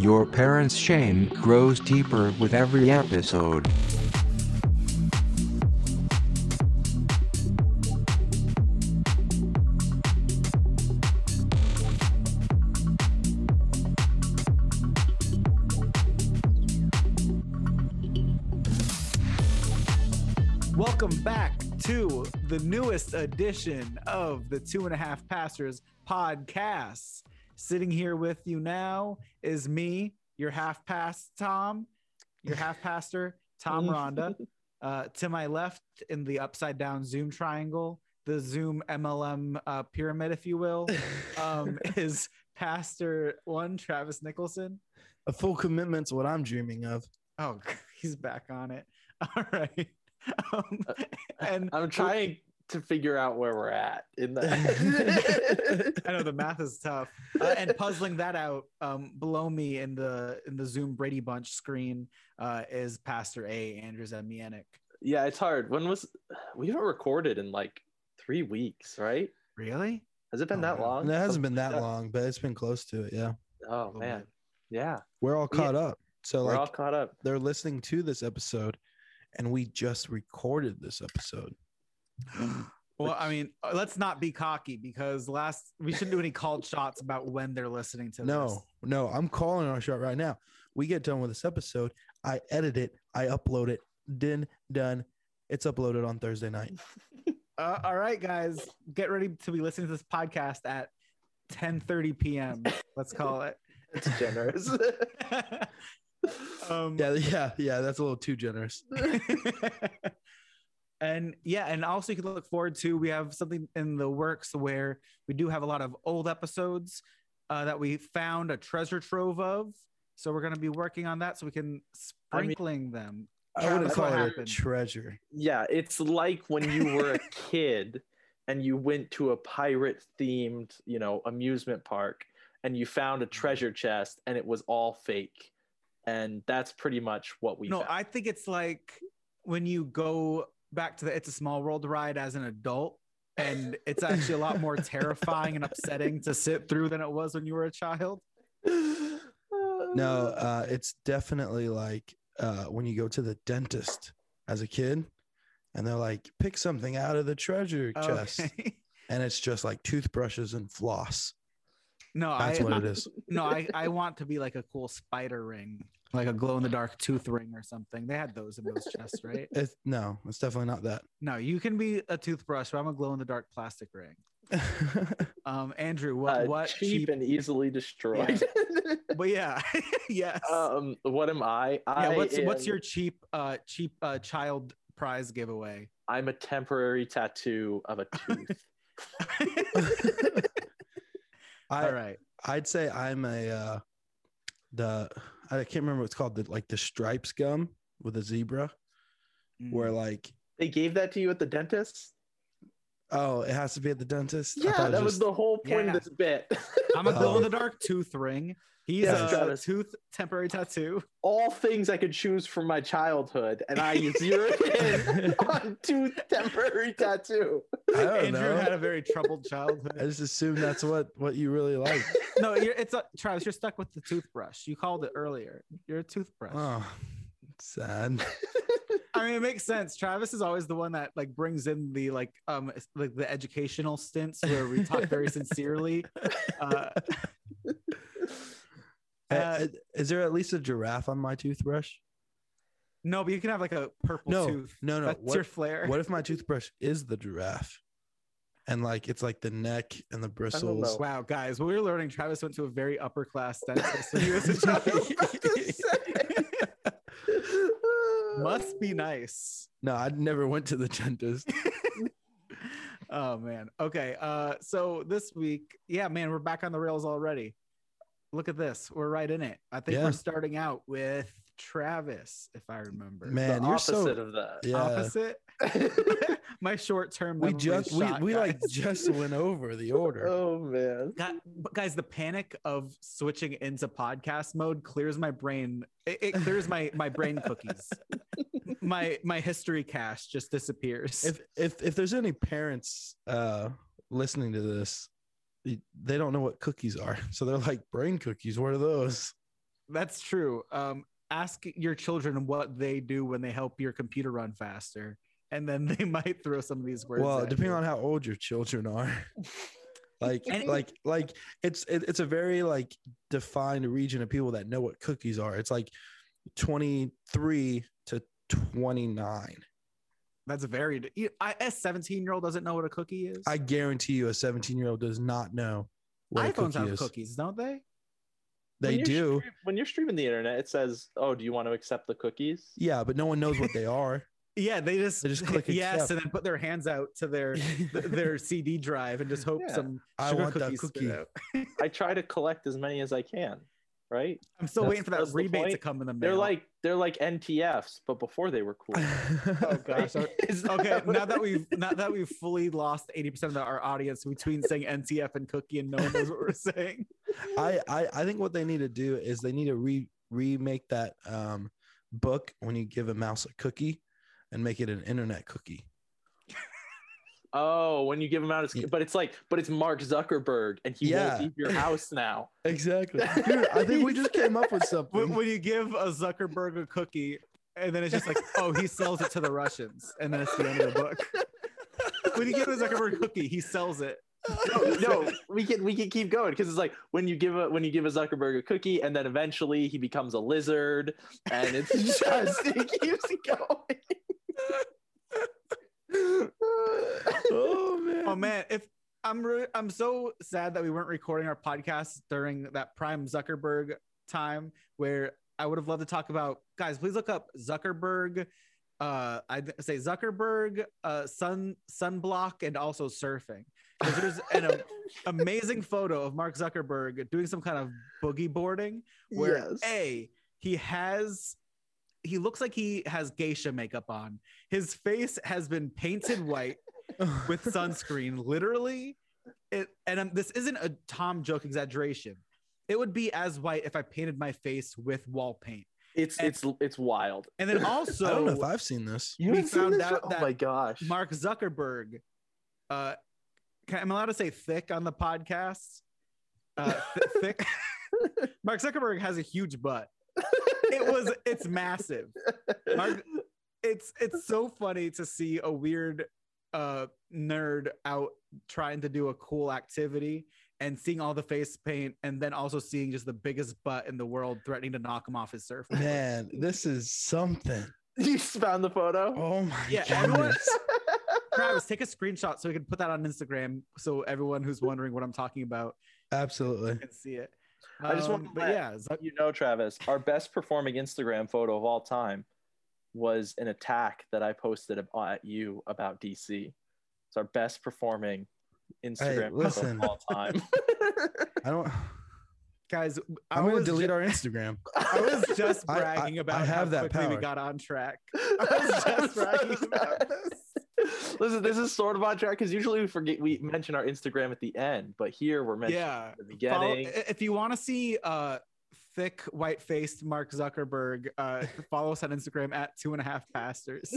Your parents' shame grows deeper with every episode. Newest edition of the Two and a Half Pastors podcast. Sitting here with you now is me, your half past Tom, your half pastor, Tom Ronda. Uh, to my left in the upside down Zoom triangle, the Zoom MLM uh, pyramid, if you will, um, is Pastor One Travis Nicholson. A full commitment's what I'm dreaming of. Oh, he's back on it. All right. Um, and I'm trying to figure out where we're at in the I know the math is tough, uh, and puzzling that out um, below me in the in the Zoom Brady Bunch screen uh, is Pastor A. Andrew Zemianic. yeah, it's hard. When was we haven't recorded in like three weeks, right? Really? Has it been Oh, that wow. long? It hasn't Something been that like long, but it's been close to it. Yeah, Oh man, bit. yeah, we're all Yeah. caught up. So we're like all caught up. they're listening to this episode, and we just recorded this episode. Well, I mean, uh, let's not be cocky because last we shouldn't do any called shots about when they're listening to this. No, no, I'm calling our shot right now. We get done with this episode. I edit it. I upload it. Din done. It's uploaded on Thursday night. Uh, all right, guys, get ready to be listening to this podcast at 10:30 p.m. Let's call it. It's generous. um, Yeah, yeah, yeah. That's a little too generous. And yeah, and also you can look forward to we have something in the works where we do have a lot of old episodes uh, that we found a treasure trove of. So we're going to be working on that so we can I mean- sprinkling them. I wouldn't call what it a treasure. yeah, it's like when you were a kid and you went to a pirate themed, you know, amusement park and you found a treasure chest and it was all fake. And that's pretty much what we no, found. I think it's like when you go back to the It's a Small World ride as an adult. And it's actually a lot more terrifying and upsetting to sit through than it was when you were a child. No, uh, it's definitely like uh, when you go to the dentist as a kid, and they're like, "Pick something out of the treasure chest," Okay. and it's just like toothbrushes and floss. No, That's I, what it is. no, I, I want to be like a cool spider ring, like a glow in the dark tooth ring or something. They had those in those chests, right? It's, no, it's definitely not that. No, you can be a toothbrush, but I'm a glow in the dark plastic ring. Um, Andrew, what Uh, what cheap, cheap? and easily destroyed. But yeah, yes. um, what am I? I yeah, what's what's your cheap uh cheap uh child prize giveaway? I'm a temporary tattoo of a tooth. I, All right. I'd say I'm a uh, the I can't remember what it's called the like the stripes gum with a zebra where Mm. like they gave that to you at the dentist. oh it has to be at the dentist. Yeah, thought it that was just- the whole point Yeah. of this bit. I'm a Oh. glow in the dark tooth ring. He's Yes, a Travis. tooth temporary tattoo. All things I could choose from my childhood, and I zeroed in on tooth temporary tattoo. I don't Andrew know. had a very troubled childhood. I just assume that's what what you really like. no, you're, it's a, Travis. You're stuck with the toothbrush. You called it earlier. You're a toothbrush. Oh, sad. I mean, it makes sense. Travis is always the one that like brings in the like um like the educational stints where we talk very sincerely. Uh, Uh, Uh, is there at least a giraffe on my toothbrush? no, but you can have like a purple No, tooth. no, no. That's What, your flair. what if my toothbrush is the giraffe? And like it's like the neck and the bristles. Wow, guys, we were learning. Travis went to a very upper class dentist when he was a child. Must be nice. No, I never went to the dentist. oh man. Okay. Uh so this week, yeah, man, we're back on the rails already. Look at this. We're right in it. I think Yeah. we're starting out with Travis, if I remember. Man, the you're opposite so of that. yeah. Opposite. My short term. We just we, we like just went over the order. Oh man. Gu- but guys, the panic of switching into podcast mode clears my brain. It, it clears my my brain cookies. my my history cache just disappears. If if if there's any parents uh listening to this, they don't know what cookies are. So they're like brain cookies. What are those? That's true. Um, ask your children what they do when they help your computer run faster, and then they might throw some of these words. Well, at depending you. on how old your children are. like And- like like it's it, it's a very like defined region of people that know what cookies are. It's like 23 to 29. That's very. you- I, a seventeen-year-old doesn't know what a cookie is. I guarantee you a 17 year old does not know what a iPhones cookie have is. cookies, don't they? They When do. stream- when you're streaming the internet, it says, "Oh, do you want to accept the cookies?" Yeah, but no one knows what they are. Yeah, they just They just click yes, accept. and then put their hands out to their their CD drive and just hope Yeah. some I sugar want that cookies spit cookie. out. I try to collect as many as I can. Right? I'm still That's- waiting for that rebate to come in the mail. They're like they're like NTFs, but before they were cool. oh gosh. Right? Okay, now that we've now that we've fully lost 80% of our audience between saying NTF and cookie and no one knows what we're saying. I, I I think what they need to do is they need to re remake that um book when you give a mouse a cookie and make it an internet cookie. Oh, when you give him out his, Yeah. but it's like, but it's Mark Zuckerberg, and he Yeah. won't leave your house now. Exactly. Dude, I think we just came up with something. when you give a Zuckerberg a cookie and then it's just like, oh, he sells it to the Russians, and then it's the end of the book. when you give a Zuckerberg a cookie, he sells it. no, no, we can we can keep going because it's like when you give a when you give a Zuckerberg a cookie, and then eventually he becomes a lizard, and it's just it keeps going. Oh man. If I'm re- I'm so sad that we weren't recording our podcast during that prime Zuckerberg time where I would have loved to talk about guys. Please look up Zuckerberg. Uh, I say Zuckerberg, uh, sun sunblock, and also surfing. There's an amazing photo of Mark Zuckerberg doing some kind of boogie boarding where Yes. a he has he looks like he has geisha makeup on. His face has been painted white with sunscreen. Literally, it and um, this isn't a Tom joke exaggeration. It would be as white if I painted my face with wall paint. It's it's it's wild. And then also, I don't know if I've seen this. You we found this out show? that oh my gosh, Mark Zuckerberg, uh, can, am allowed to say thick on the podcast? Uh, th- thick. Mark Zuckerberg has a huge butt. It was. It's massive. Mark, it's it's so funny to see a weird uh nerd out trying to do a cool activity and seeing all the face paint and then also seeing just the biggest butt in the world threatening to knock him off his surfboard. Man, this is something. you found the photo. Oh my Yeah, goodness. everyone- Travis, take a screenshot so we can put that on Instagram so everyone who's wondering what I'm talking about Absolutely. can see it. I just want Um, to but let yeah, Zuck- you know, Travis, our best performing Instagram photo of all time was an attack that I posted at you about DC. It's our best performing Instagram photo listen. of all time. I don't guys, I I'm gonna delete ju- our Instagram. I was just I- I- bragging I about have how that quickly we got on track. I was just bragging about this. Listen, this is sort of on track because usually we forget we mention our Instagram at the end, but here we're mentioning Yeah. at the Follow- beginning. if you want to see uh thick white-faced Mark Zuckerberg, uh follow us on Instagram at two and a half pastors.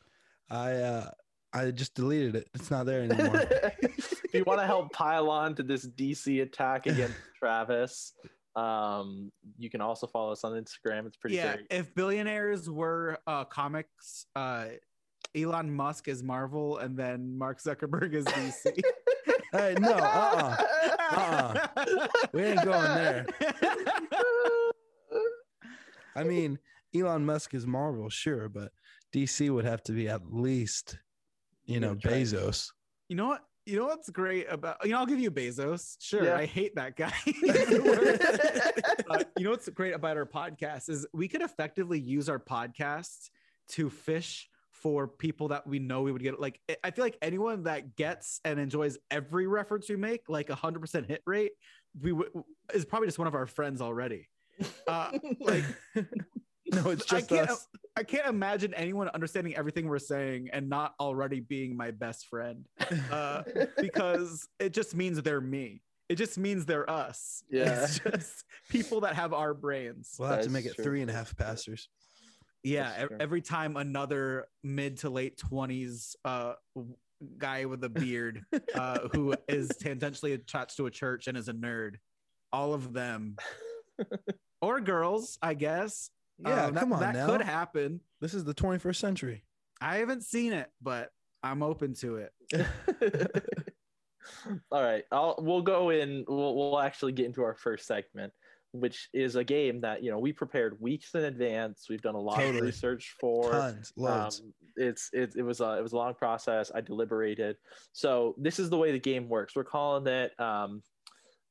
I uh I just deleted it. It's not there anymore. if you want to help pile on to this DC attack against Travis, um, you can also follow us on Instagram. It's pretty yeah, great. if billionaires were uh comics, uh Elon Musk is Marvel and then Mark Zuckerberg is DC. hey, no, uh uh We ain't going there. I mean, Elon Musk is Marvel, sure, but DC would have to be at least, you know, Yeah. Bezos. You know what? You know what's great about you know I'll give you Bezos. Sure, Yeah. I hate that guy. Uh, you know what's great about our podcast is we could effectively use our podcast to fish for people that we know we would get. Like I- I feel like anyone that gets and enjoys every reference we make, like a hundred percent hit rate, we w- is probably just one of our friends already. Uh, like no, it's I just can't- us. I can't imagine anyone understanding everything we're saying and not already being my best friend. Uh, because it just means they're me. It just means they're us. Yeah. It's just people that have our brains. We'll have That to is make it true. three and a half pastors. Yeah. That's ev- true. Every time another mid to late 20s uh, guy with a beard uh, who is tangentially attached to a church and is a nerd. All of them, or girls, I guess. Yeah, Um, that- come on that now. could happen. This is the 21st century. I haven't seen it, but I'm open to it. All right, I'll we'll go in. We'll we'll actually get into our first segment, which is a game that you know we prepared weeks in advance. We've done a lot of research for. Tons, loads. Um, it's it, it was a it was a long process. I deliberated. So this is the way the game works. We're calling it um,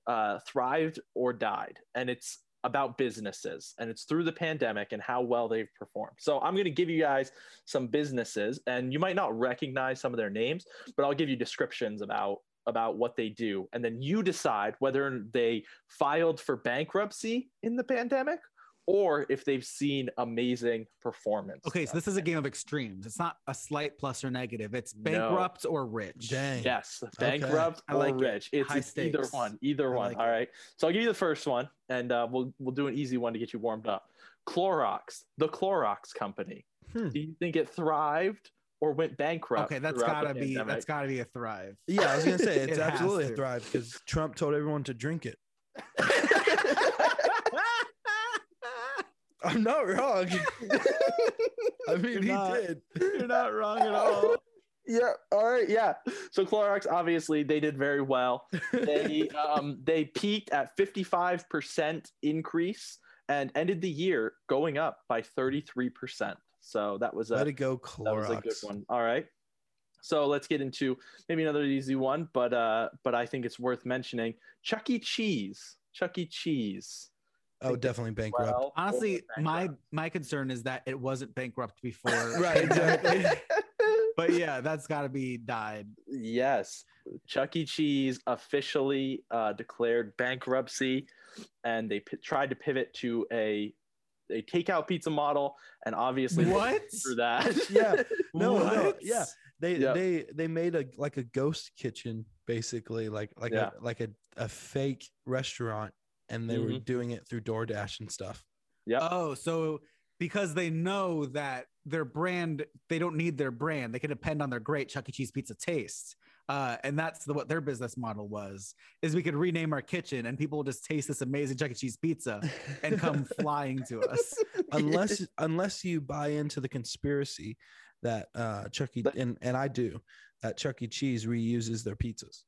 uh, "Thrived or Died," and it's about businesses and it's through the pandemic and how well they've performed. So I'm going to give you guys some businesses, and you might not recognize some of their names, but I'll give you descriptions about about what they do, and then you decide whether they filed for bankruptcy in the pandemic or if they've seen amazing performance. Okay, so this is a game of extremes. It's not a slight plus or negative. It's No. bankrupt or rich. Dang. Yes, Okay. bankrupt I or like it. rich. It's, it's either one. Either I one. like All it. right. So I'll give you the first one, and uh, we'll we'll do an easy one to get you warmed up. Clorox, the Clorox company. Hmm. Do you think it thrived or went bankrupt? Okay, that's gotta be pandemic? that's gotta be a thrive. Yeah, I was gonna say it's It absolutely to. a thrive because Trump told everyone to drink it. I'm not wrong. I mean, You're he not. did. You're not wrong at all. yeah. All right. Yeah. So Clorox, obviously, they did very well. They um they peaked at 55 percent increase and ended the year going up by 33 percent. So that was a Let it go, That was a good one. All right. So let's get into maybe another easy one, but uh, but I think it's worth mentioning. Chuck E. Cheese. Chuck E. Cheese. Oh, definitely bankrupt. Well, Honestly, or my my concern is that it wasn't bankrupt before. Right, exactly. But yeah, that's got to be died. yes, Chuck E. Cheese officially uh, declared bankruptcy, and they p- tried to pivot to a a takeout pizza model, and obviously they What? went through that. Yeah. No, no, yeah. They Yeah. they they made a like a ghost kitchen basically, like like Yeah. a like a, a fake restaurant, and they were Mhm. doing it through DoorDash and stuff. Yeah. Oh, so because they know that their brand, they don't need their brand. They can depend on their great Chuck E. Cheese pizza taste. Uh, and that's the, what their business model was: is we could rename our kitchen, and people will just taste this amazing Chuck E. Cheese pizza and come flying to us. unless unless you buy into the conspiracy that uh Chuck E. But- and and I do that Chuck E. Cheese reuses their pizzas.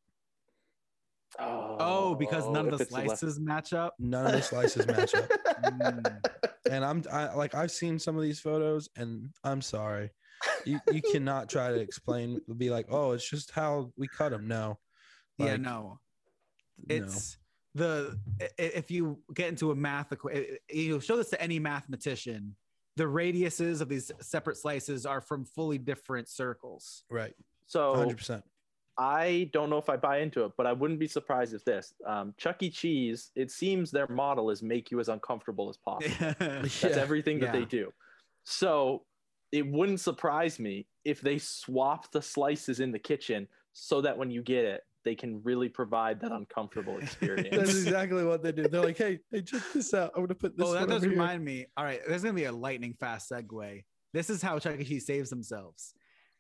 Oh, because none of the it's left- slices match up. None of the slices match up. Mm. And I'm I like I've seen some of these photos, and I'm sorry, you you cannot try to explain. Be like, oh, it's just how we cut them. No, yeah, Like, no. no. it's the if you get into a math equa- you show this to any mathematician the radiuses of these separate slices are from fully different circles right, so hundred percent. I don't know if I buy into it, but I wouldn't be surprised if this um, Chuck E. Cheese. It seems their model is make you as uncomfortable as possible. That's Yeah. everything that they do. So it wouldn't surprise me if they swap the slices in the kitchen so that when you get it, they can really provide that uncomfortable experience. That's exactly what they do. They're like, hey, hey, check this out. I'm gonna put this. oh that does over here." remind me all right there's gonna be a lightning fast segue this is how chuck e cheese saves themselves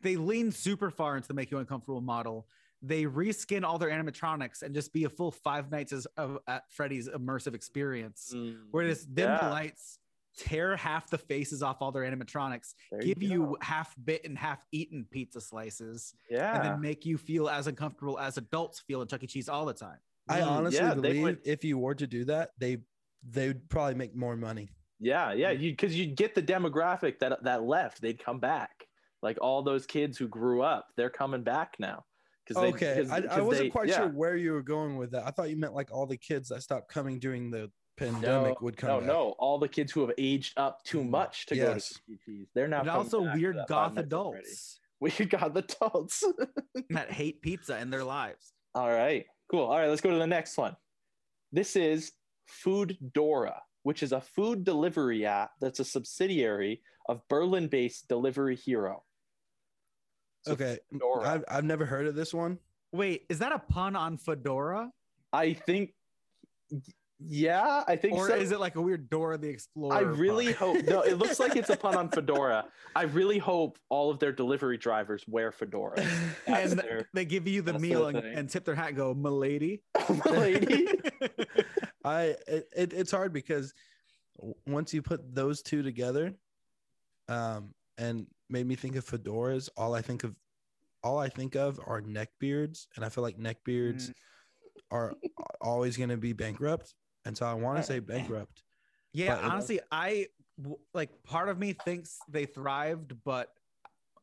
they lean super far into the make you uncomfortable model they reskin all their animatronics and just be a full five nights as, of at freddy's immersive experience Mm, where this dim yeah, the lights tear half the faces off all their animatronics there give you, go. half bit and half eaten pizza slices yeah. and then make you feel as uncomfortable as adults feel in Chuck E. Cheese all the time. I Mm, honestly yeah, believe would- if you were to do that, they they'd probably make more money. Yeah, yeah, you because you'd get the demographic that that left, they'd come back. Like all those kids who grew up, they're coming back now. Because Okay, I, I wasn't quite sure where you were going with that. I thought you meant like all the kids that stopped coming during the pandemic would come. No, back. no, no. all the kids who have aged up too Mm, much to go to yes. Chuck E. Cheese, they're now And also weird goth Nights at Freddy's. adults Weird goth adults. that hate pizza in their lives. all right, cool. All right, let's go to the next one. This is Food Dora, which is a food delivery app that's a subsidiary of Berlin-based Delivery Hero. So Okay, Fedora. I've, I've never heard of this one. Wait, is that a pun on Fedora? I think Yeah, I think or so. is it like a weird Dora the Explorer? I really pun? hope. No, it looks like it's a pun on fedora. I really hope all of their delivery drivers wear fedoras. That's and their they give you the meal their and, and tip their hat. and Go, milady. lady. I it, it, it's hard because once you put those two together, um, and made me think of fedoras. All I think of, all I think of are neck beards, and I feel like neck beards Mm. are always going to be bankrupt, and so I want to say bankrupt. Yeah, But it- honestly, I w- like part of me thinks they thrived, but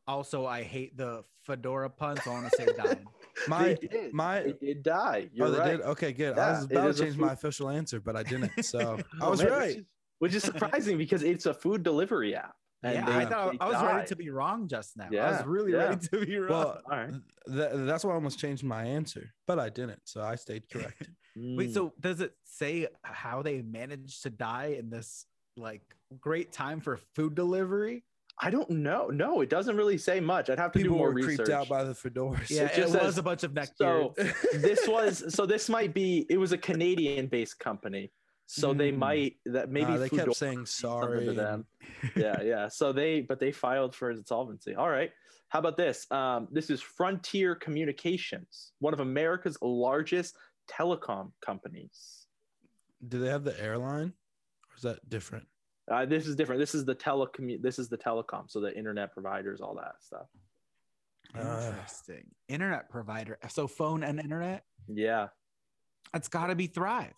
also I hate the fedora pun, so I want to say died. My did. my they did die. You're oh, they right. did. Okay, good. Yeah, I was about to a change my official answer, but I didn't. So I Oh, was man, right. Which is, which is surprising because it's a food delivery app. And yeah, they- I thought I was ready to be wrong just now. Yeah, I was really yeah. ready to be wrong. Well, All right. th- that's why I almost changed my answer, but I didn't. So I stayed correct. Wait, Mm. so does it say how they managed to die in this like great time for food delivery? I don't know. No, it doesn't really say much. I'd have to People do more were research. creeped out by the fedoras. Yeah, it, just was says- a bunch of neck so this was so this might be it was a Canadian based company. So they Mm. might that maybe Nah, they Foodora kept saying sorry. to them. yeah, yeah. So they but they filed for insolvency. All right. How about this? Um, this is Frontier Communications, one of America's largest telecom companies. Do they have the airline, or is that different? Uh, this is different. This is the telecom. This is the telecom. So the internet providers, all that stuff. Uh, Interesting. internet provider. So phone and internet. Yeah. It's got to be Thrive.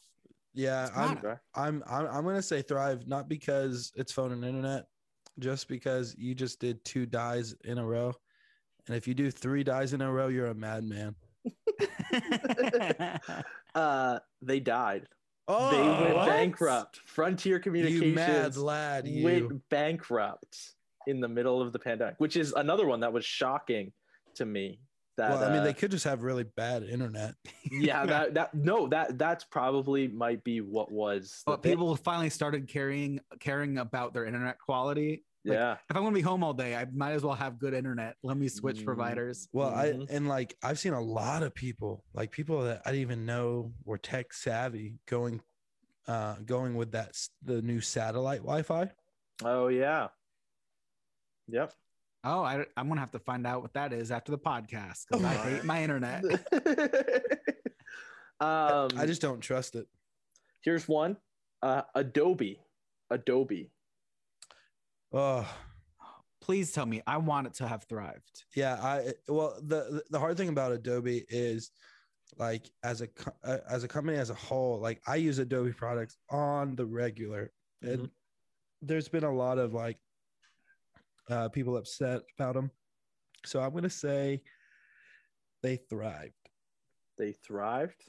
Yeah, I'm. Okay. I'm, I'm, I'm gonna say thrive, not because it's phone and internet, just because you just did two dies in a row, and if you do three dies in a row, you're a madman. Uh, they died. Oh, they went what? bankrupt. Frontier Communications You mad lad, you. went bankrupt in the middle of the pandemic, which is another one that was shocking to me. That well, I mean, uh, they could just have really bad internet. yeah, that that no, that that's probably might be what was. the but thing. people finally started caring caring about their internet quality. like, yeah, If I'm going to be home all day, I might as well have good internet. Let me switch Mm. providers. Well, Mhm. I and like I've seen a lot of people, like people that I didn't even know were tech savvy, going, uh, going with that the new satellite Wi-Fi. oh yeah, yep. Oh, I, I'm going to have to find out what that is after the podcast because I hate my internet. um, I just don't trust it. here's one. Uh, Adobe, Adobe. Oh, Please tell me. I want it to have thrived. yeah. I well, the the hard thing about Adobe is like as a uh, as a company as a whole, like I use Adobe products on the regular, and Mhm. there's been a lot of like uh, people upset about them. So I'm gonna say they thrived. They thrived.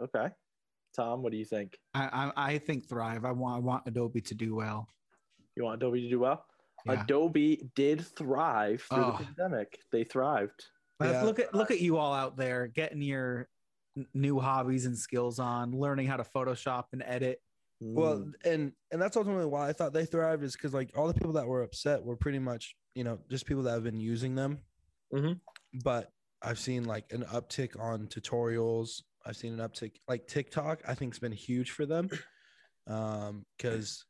Okay, Tom, what do you think? I, I, I think thrive. I want, I want Adobe to do well. You want Adobe to do well? Yeah. Adobe did thrive through Oh. the pandemic. They thrived. Yeah. look at look at you all out there getting your n- new hobbies and skills on, learning how to Photoshop and edit. Well, Mm. and and that's ultimately why I thought they thrived is because like all the people that were upset were pretty much you know just people that have been using them. Mhm. But I've seen like an uptick on tutorials. I've seen an uptick like TikTok. I think's been huge for them, um, because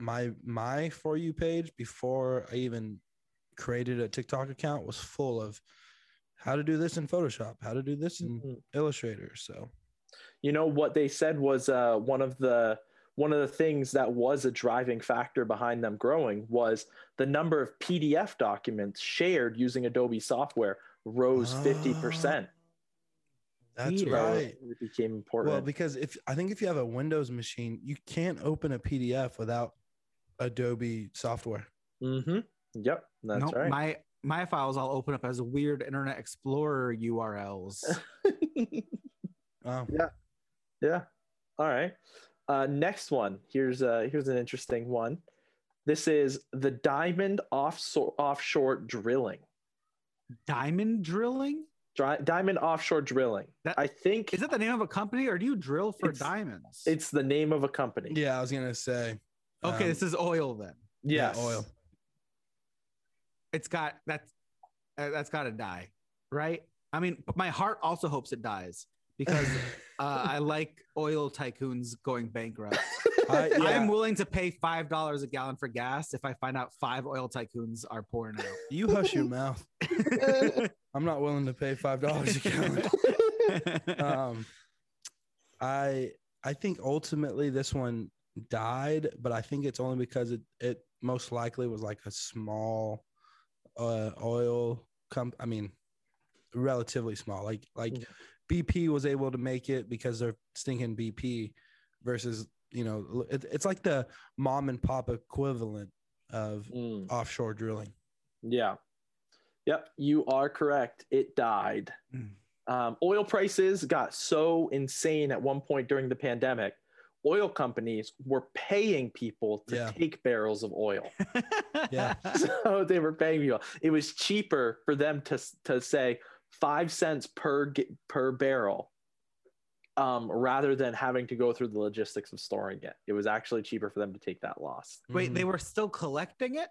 my my for you page before I even created a TikTok account was full of how to do this in Photoshop, how to do this in Mhm. Illustrator. So you know what they said was uh, one of the one of the things that was a driving factor behind them growing was the number of PDF documents shared using Adobe software rose fifty percent. that's Weird. right. It became important. Well, because if I think if you have a Windows machine, you can't open a PDF without Adobe software. mm-hmm. Yep, that's Nope, right. My my files all open up as weird Internet Explorer URLs. Oh, Yeah. All right. Uh, next one. Here's uh here's an interesting one. This is the Diamond offshore offshore drilling. Diamond drilling? Dri- Diamond offshore drilling. That- I think Is that the name of a company or do you drill for It's- diamonds? it's the name of a company. yeah. I was gonna say. okay, um, this is oil then. yeah, oil. It's got that's uh, that's got to die, right? I mean, my heart also hopes it dies because uh, I like oil tycoons going bankrupt. I, yeah, I'm willing to pay five dollars a gallon for gas if I find out five oil tycoons are pouring out. you hush your mouth. I'm not willing to pay five dollars a gallon. um, I I think ultimately this one died, but I think it's only because it it most likely was like a small uh oil comp. I mean, relatively small. Like like. BP was able to make it because they're stinking BP versus you know it, it's like the mom and pop equivalent of Mm, offshore drilling. yeah. Yep, you are correct. It died. Mm. Um, oil prices got so insane at one point during the pandemic. Oil companies were paying people to Yeah. take barrels of oil. Yeah. so they were paying people. It was cheaper for them to to say five cents per per barrel, um, rather than having to go through the logistics of storing it. It was actually cheaper for them to take that loss. Wait, Mhm. they were still collecting it?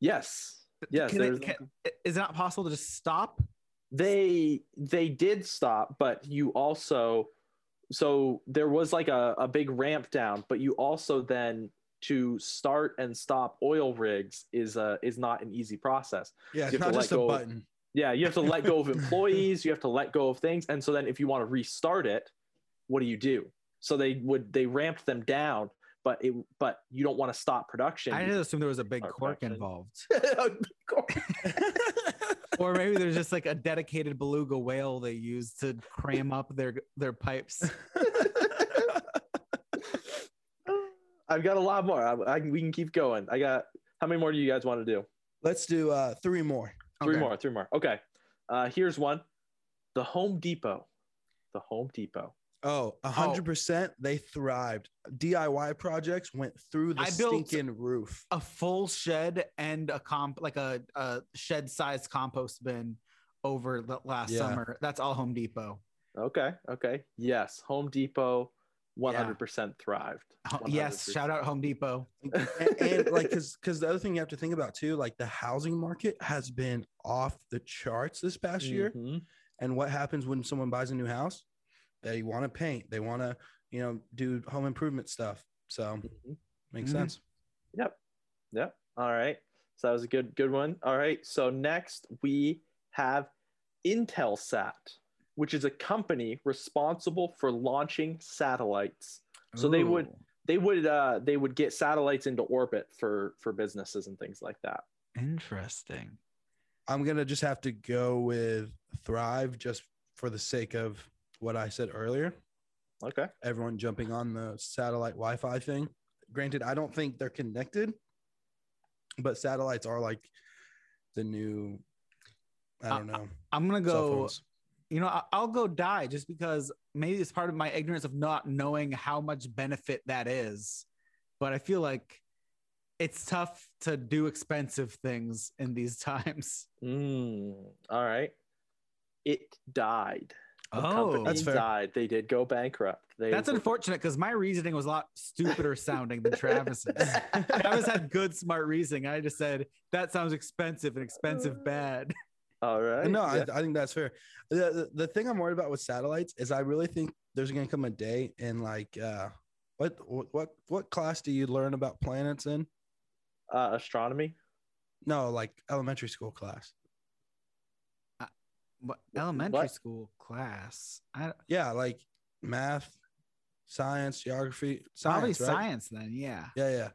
Yes, yes. Can it- can- is it not possible to just stop? they they did stop, but you also so there was like a, a big ramp down, but you also then to start and stop oil rigs is uh is not an easy process. yeah, you it's have not to just a go- button. Yeah, you have to let go of employees, you have to let go of things, and so then if you want to restart it, what do you do? So they would they ramped them down, but it but you don't want to stop production. I just assumed there was a big Our cork production. involved. or maybe there's just like a dedicated beluga whale they use to cram up their their pipes. I've got a lot more. I, I, we can keep going. I got how many more do you guys want to do? Let's do uh three more. Three Okay. more, three more. Okay. Uh, here's one. The Home Depot. The Home Depot. Oh, a hundred percent. They thrived. DIY projects went through the I built- stinking roof. A full shed and a comp like a, a shed sized compost bin over the last Yeah. summer. That's all Home Depot. Okay. Okay. Yes. Home Depot 100% thrived. Yes, 100%. shout out Home Depot. and, and like because because the other thing you have to think about too, like the housing market has been off the charts this past year. Mhm. And what happens when someone buys a new house? They want to paint. They want to, you know, do home improvement stuff. So Mhm. makes Mhm. sense. Yep. Yep. All right. So that was a good good one. All right. So next we have Intelsat, which is a company responsible for launching satellites. So they would- They would uh they would get satellites into orbit for for businesses and things like that. interesting. I'm gonna just have to go with Thrive just for the sake of what I said earlier. Okay. Everyone jumping on the satellite Wi-Fi thing. Granted, I don't think they're connected, but satellites are like the new. I don't know. I'm gonna cell go. You know, I- I'll go die just because maybe it's part of my ignorance of not knowing how much benefit that is. But I feel like it's tough to do expensive things in these times. Mm, all right. It died. The Oh, That's fair. died. They did go bankrupt. They That's were- unfortunate because my reasoning was a lot stupider sounding than Travis's. Travis had good, smart reasoning. I just said that sounds expensive and expensive bad. All right. No, yeah. I, I think that's fair. The, the the thing I'm worried about with satellites is I really think there's gonna come a day in like uh what what what what class do you learn about planets in? uh, astronomy. No, like elementary school class. What elementary What? school class? I Yeah, like math, science, geography, probably science, right? science then. Yeah. Yeah,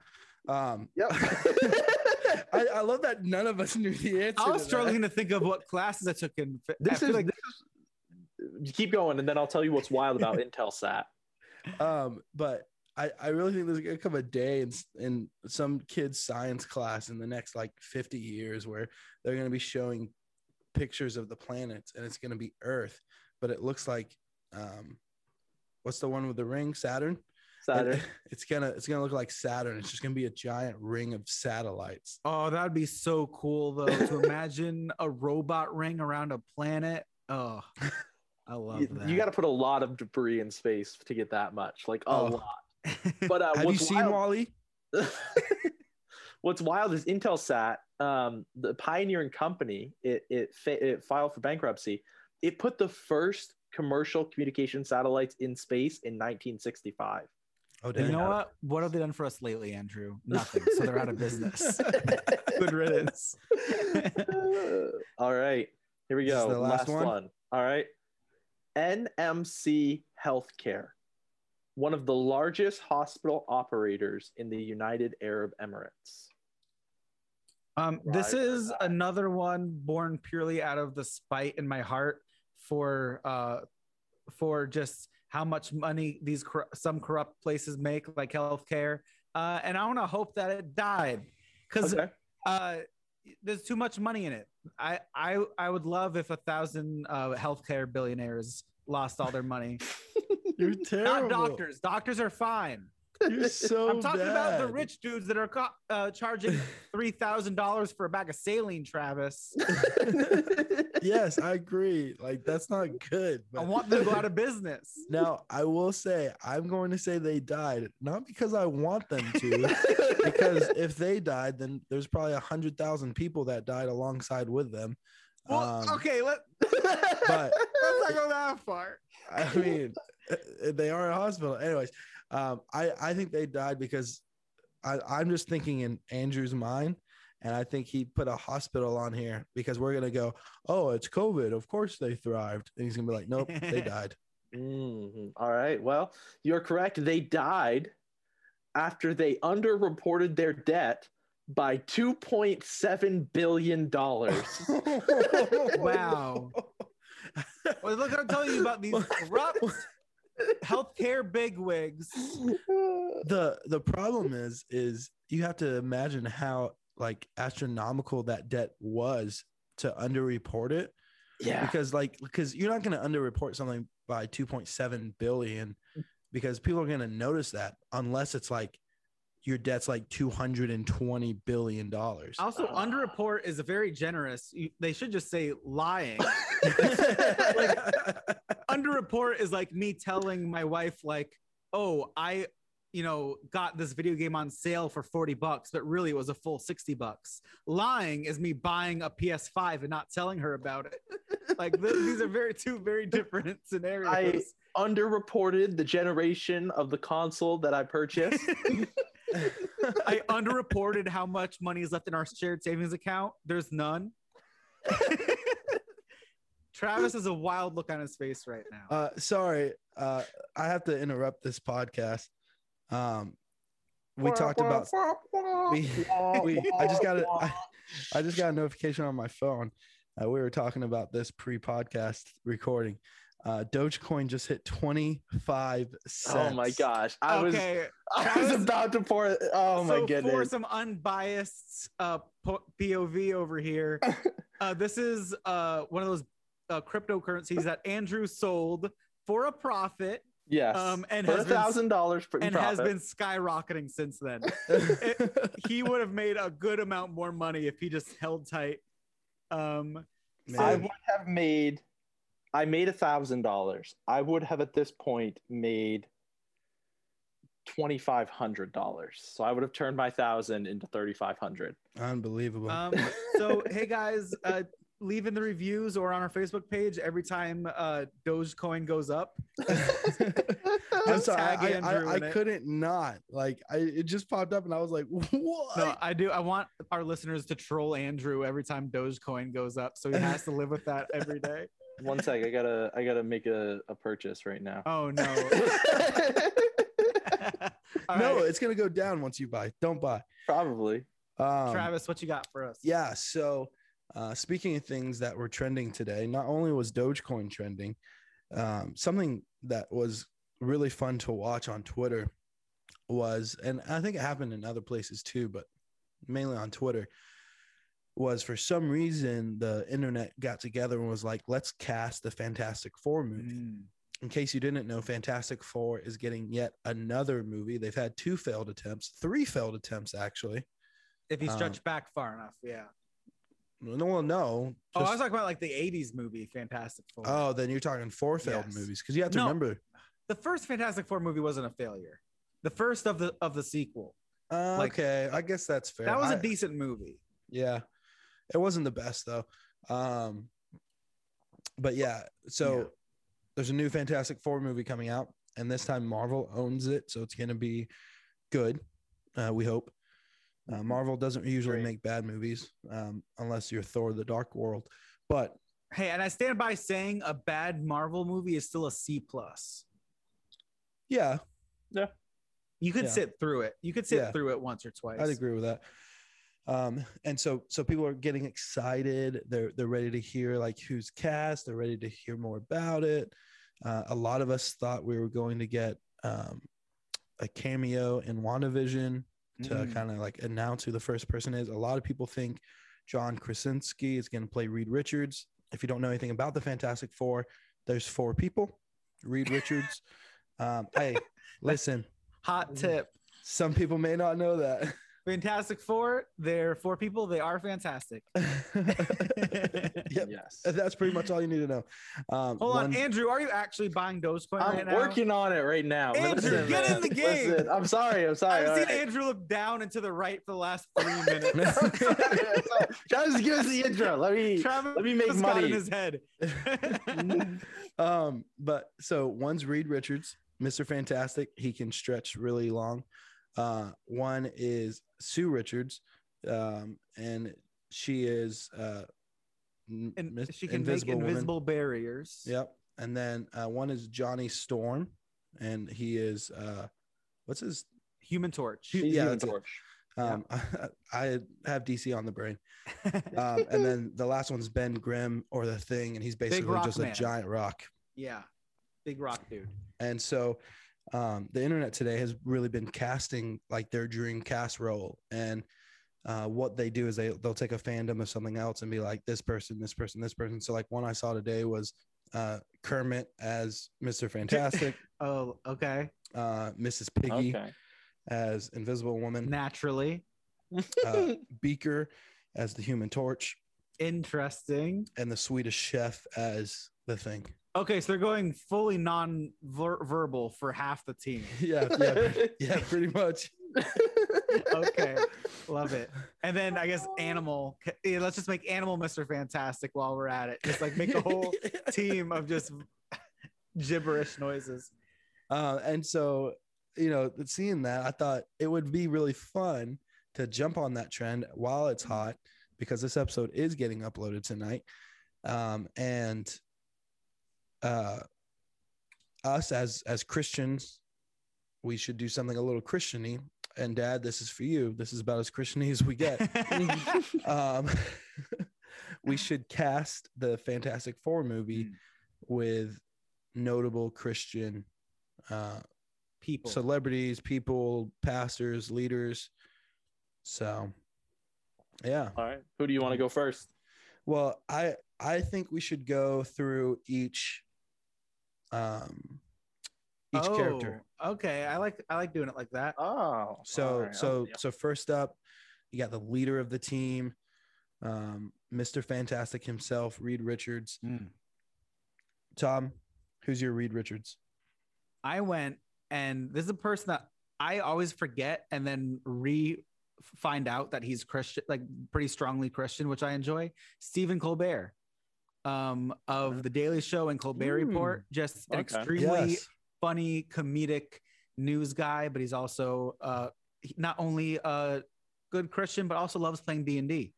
yeah. Um, Yep. I, I love that none of us knew the answer. I was to that. struggling to think of what classes I took in. This is, like this is keep going and then I'll tell you what's wild about Intelsat. Um, but I, I really think there's gonna come a day in in some kid's science class in the next like 50 years where they're gonna be showing pictures of the planets and it's gonna be Earth, but it looks like um, what's the one with the ring? Saturn. And Saturn. It's gonna it's gonna look like Saturn. It's just gonna be a giant ring of satellites. Oh, that would be so cool though to imagine a robot ring around a planet. Oh, I love You, that. you got to put a lot of debris in space to get that much, like a Oh. lot. But uh, Have you what's seen wild- WALL-E? What's wild is Intelsat, um, the pioneering company, it it fa- it filed for bankruptcy. It put the first commercial communication satellites in space in 1965. Oh, You know what? What have they done for us lately, Andrew? Nothing. So they're out of business. Good riddance. All right, here we go. the last one? All right, NMC Healthcare, one of the largest hospital operators in the United Arab Emirates. Um, this is another one born purely out of the spite in my heart for uh, for just how much money these cor- some corrupt places make, like healthcare. Uh, and I want to hope that it died because Okay. uh, there's too much money in it. I I I would love if a thousand uh, healthcare billionaires lost all their money. You're terrible. Not doctors. Doctors are fine. You're so I'm talking about the rich dudes that are uh, charging three thousand dollars for a bag of saline, Travis. yes, I agree. Like that's not good. I want them to go out of business. Now, I will say, I'm going to say they died, not because I want them to, because if they died, then there's probably a hundred thousand people that died alongside with them. Well, Um, okay, let, but let's not go that far. I mean, uh, they are a hospital. Anyways, um, I I think they died because I, I'm just thinking in Andrew's mind, and I think he put a hospital on here because we're gonna go, oh, it's COVID. Of course they thrived, and he's gonna be like, nope, they died. Mhm. All right. Well, you're correct. They died after they underreported their debt by 2.7 billion dollars. Wow. Well, look, I'm telling you about these corrupt healthcare bigwigs. the the problem is is you have to imagine how like astronomical that debt was to underreport it yeah. because like because you're not going to underreport something by 2.7 billion because people are going to notice that unless it's like your debt's like 220 billion dollars Also, underreport is a very generous. You, they should just say lying. underreport is like me telling my wife, like, oh, I, you know, got this video game on sale for 40 bucks, but really it was a full 60 bucks. Lying is me buying a PS5 and not telling her about it. Like th- these are very two very different scenarios. I underreported the generation of the console that I purchased. I underreported how much money is left in our shared savings account. There's none. Travis has a wild look on his face right now. uh sorry uh i have to interrupt this podcast. Um we talked about we, we i just got a I, I just got a notification on my phone uh, we were talking about this pre-podcast recording. Uh dogecoin just hit 25 cents Oh my gosh. I was okay, I was Travis- about to pour oh my so for some unbiased uh, POV over here, uh, this is uh, one of those uh, cryptocurrencies that Andrew sold for a profit yes. um, and for has been thousand dollars for and profit. has been skyrocketing since then. he would have made a good amount more money if he just held tight. Um, so I would have made I made a thousand dollars. I would have at this point made twenty five hundred dollars. So I would have turned my thousand into thirty five hundred. unbelievable um, so hey guys, uh, leave in the reviews or on our Facebook page every time uh, Dogecoin goes up. I'm sorry, tag I, I, I couldn't not like I it just popped up and I was like, what? No, I do. I want our listeners to troll Andrew every time Dogecoin goes up, so he has to live with that every day. One sec, I gotta I gotta make a, a purchase right now. Oh no! No, right, it's gonna go down once you buy. Don't buy. Probably. Um, Travis, what you got for us? Yeah. So, uh, speaking of things that were trending today, not only was Dogecoin trending, um, something that was really fun to watch on Twitter was, and I think it happened in other places too, but mainly on Twitter, was for some reason the internet got together and was like, let's cast the Fantastic Four movie. Mm. In case you didn't know, Fantastic Four is getting yet another movie. They've had two failed attempts, three failed attempts actually. If you stretch Um, back far enough, yeah. No, well, no. oh, I was talking about like the '80s movie Fantastic Four. Oh, then you're talking four failed Yes. movies because you have to No. remember. the first Fantastic Four movie wasn't a failure. The first of the of the sequel. Uh, Like- okay, I guess that's fair. That was a I- decent movie. yeah, it wasn't the best though. Um, but yeah, so there's a new Fantastic Four movie coming out, and this time Marvel owns it, so it's gonna be good. Uh, we hope. Uh, Marvel doesn't usually Great. make bad movies um, unless you're Thor: The Dark World, but Hey, and I stand by saying a bad Marvel movie is still a C plus. yeah, yeah. You could Yeah. sit through it. You could sit Yeah. through it once or twice. I'd agree with that. Um, and so so people are getting excited. They're they're ready to hear like who's cast. They're ready to hear more about it. Uh, a lot of us thought we were going to get um, a cameo in WandaVision to Mm. kind of like announce who the first person is. A lot of people think John Krasinski is going to play Reed Richards. If you don't know anything about the Fantastic Four, there's four people. Reed Richards. Um, hey, listen. Hot tip. Some people may not know that. Fantastic Four, they're four people. They are fantastic. yep. Yes. That's pretty much all you need to know. Um, Hold on, Andrew, are you actually buying Dogecoin I'm right now? working on it right now. Andrew, get in the game. listen, I'm sorry. I'm sorry. I've all seen right. Andrew look down and to the right for the last three minutes. Travis, give us the intro. Let me. Travis Let me make got in his head. um, but so one's Reed Richards, Mr. Fantastic. He can stretch really long. Uh, one is Sue Richards, um, and she is uh, and Miss- she can Invisible make Woman. invisible barriers. Yep. And then uh, one is Johnny Storm, and he is uh, what's his? Human Torch. Hu- yeah, Human that's it. Torch. Um, I have DC on the brain. Um, and then the last one's Ben Grimm or the Thing, and he's basically just Man. a giant rock. yeah, big rock dude. And so um, the internet today has really been casting like their dream cast role. And uh, what they do is they they'll take a fandom of something else and be like this person, this person, this person. So like one I saw today was uh, Kermit as Mr. Fantastic, Oh, okay. uh, Mrs. Piggy Okay. as Invisible Woman, Naturally uh, Beaker as the Human Torch, interesting. and the Swedish Chef as the Thing. Okay, so they're going fully non-verbal for half the team. Yeah, yeah, yeah, pretty much. Okay, love it. And then I guess animal. yeah, Let's just make animal Mr. Fantastic while we're at it. Just like make a whole team of just gibberish noises. Uh, and so, you know, seeing that, I thought it would be really fun to jump on that trend while it's hot because this episode is getting uploaded tonight. Um, and uh, us as as Christians, we should do something a little Christiany. And Dad, this is for you. This is about as Christiany as we get. um, we should cast the Fantastic Four movie Mm. with notable Christian uh, People. celebrities, people, pastors, leaders. So, yeah. All right. Who do you want to go first? Well, I I think we should go through each um each Oh, character. Okay, I like I like doing it like that. Oh. So all right, so yeah. so first up, you got the leader of the team, um, Mr. Fantastic himself, Reed Richards. Tom, who's your Reed Richards? I went and this is a person that I always forget and then re find out that he's Christian, like pretty strongly Christian, which I enjoy. Stephen Colbert um, of The Daily Show and Colbert Hmm. Report, just an Okay. extremely Yes. funny comedic news guy, but he's also uh, not only a good Christian, but also loves playing D and D.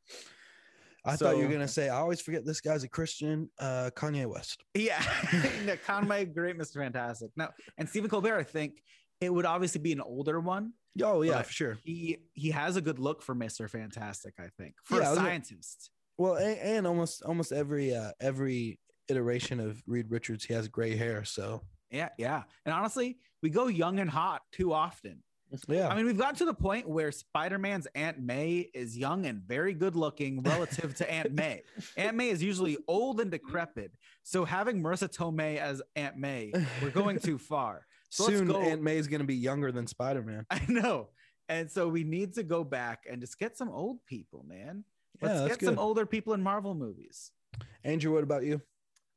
I thought you were gonna say I always forget this guy's a Christian. Uh, Kanye West. Yeah, no, Conway, great, Mr. Fantastic. No, and Stephen Colbert, I think it would obviously be an older one. Oh yeah, for sure. He he has a good look for Mr. Fantastic, I think, for Yeah, I a was gonna- scientist. Well, and, and almost almost every uh, every iteration of Reed Richards, he has gray hair. So Yeah, yeah. And honestly, we go young and hot too often. yeah, I mean, we've gotten to the point where Spider-Man's Aunt May is young and very good looking relative to Aunt May. Aunt May is usually old and decrepit. So having Marisa Tomei as Aunt May, we're going too far. So soon go- Aunt May is gonna be younger than Spider Man. I know. And so we need to go back and just get some old people, man. Let's Yeah, that's get some older people in Marvel movies. Andrew, what about you?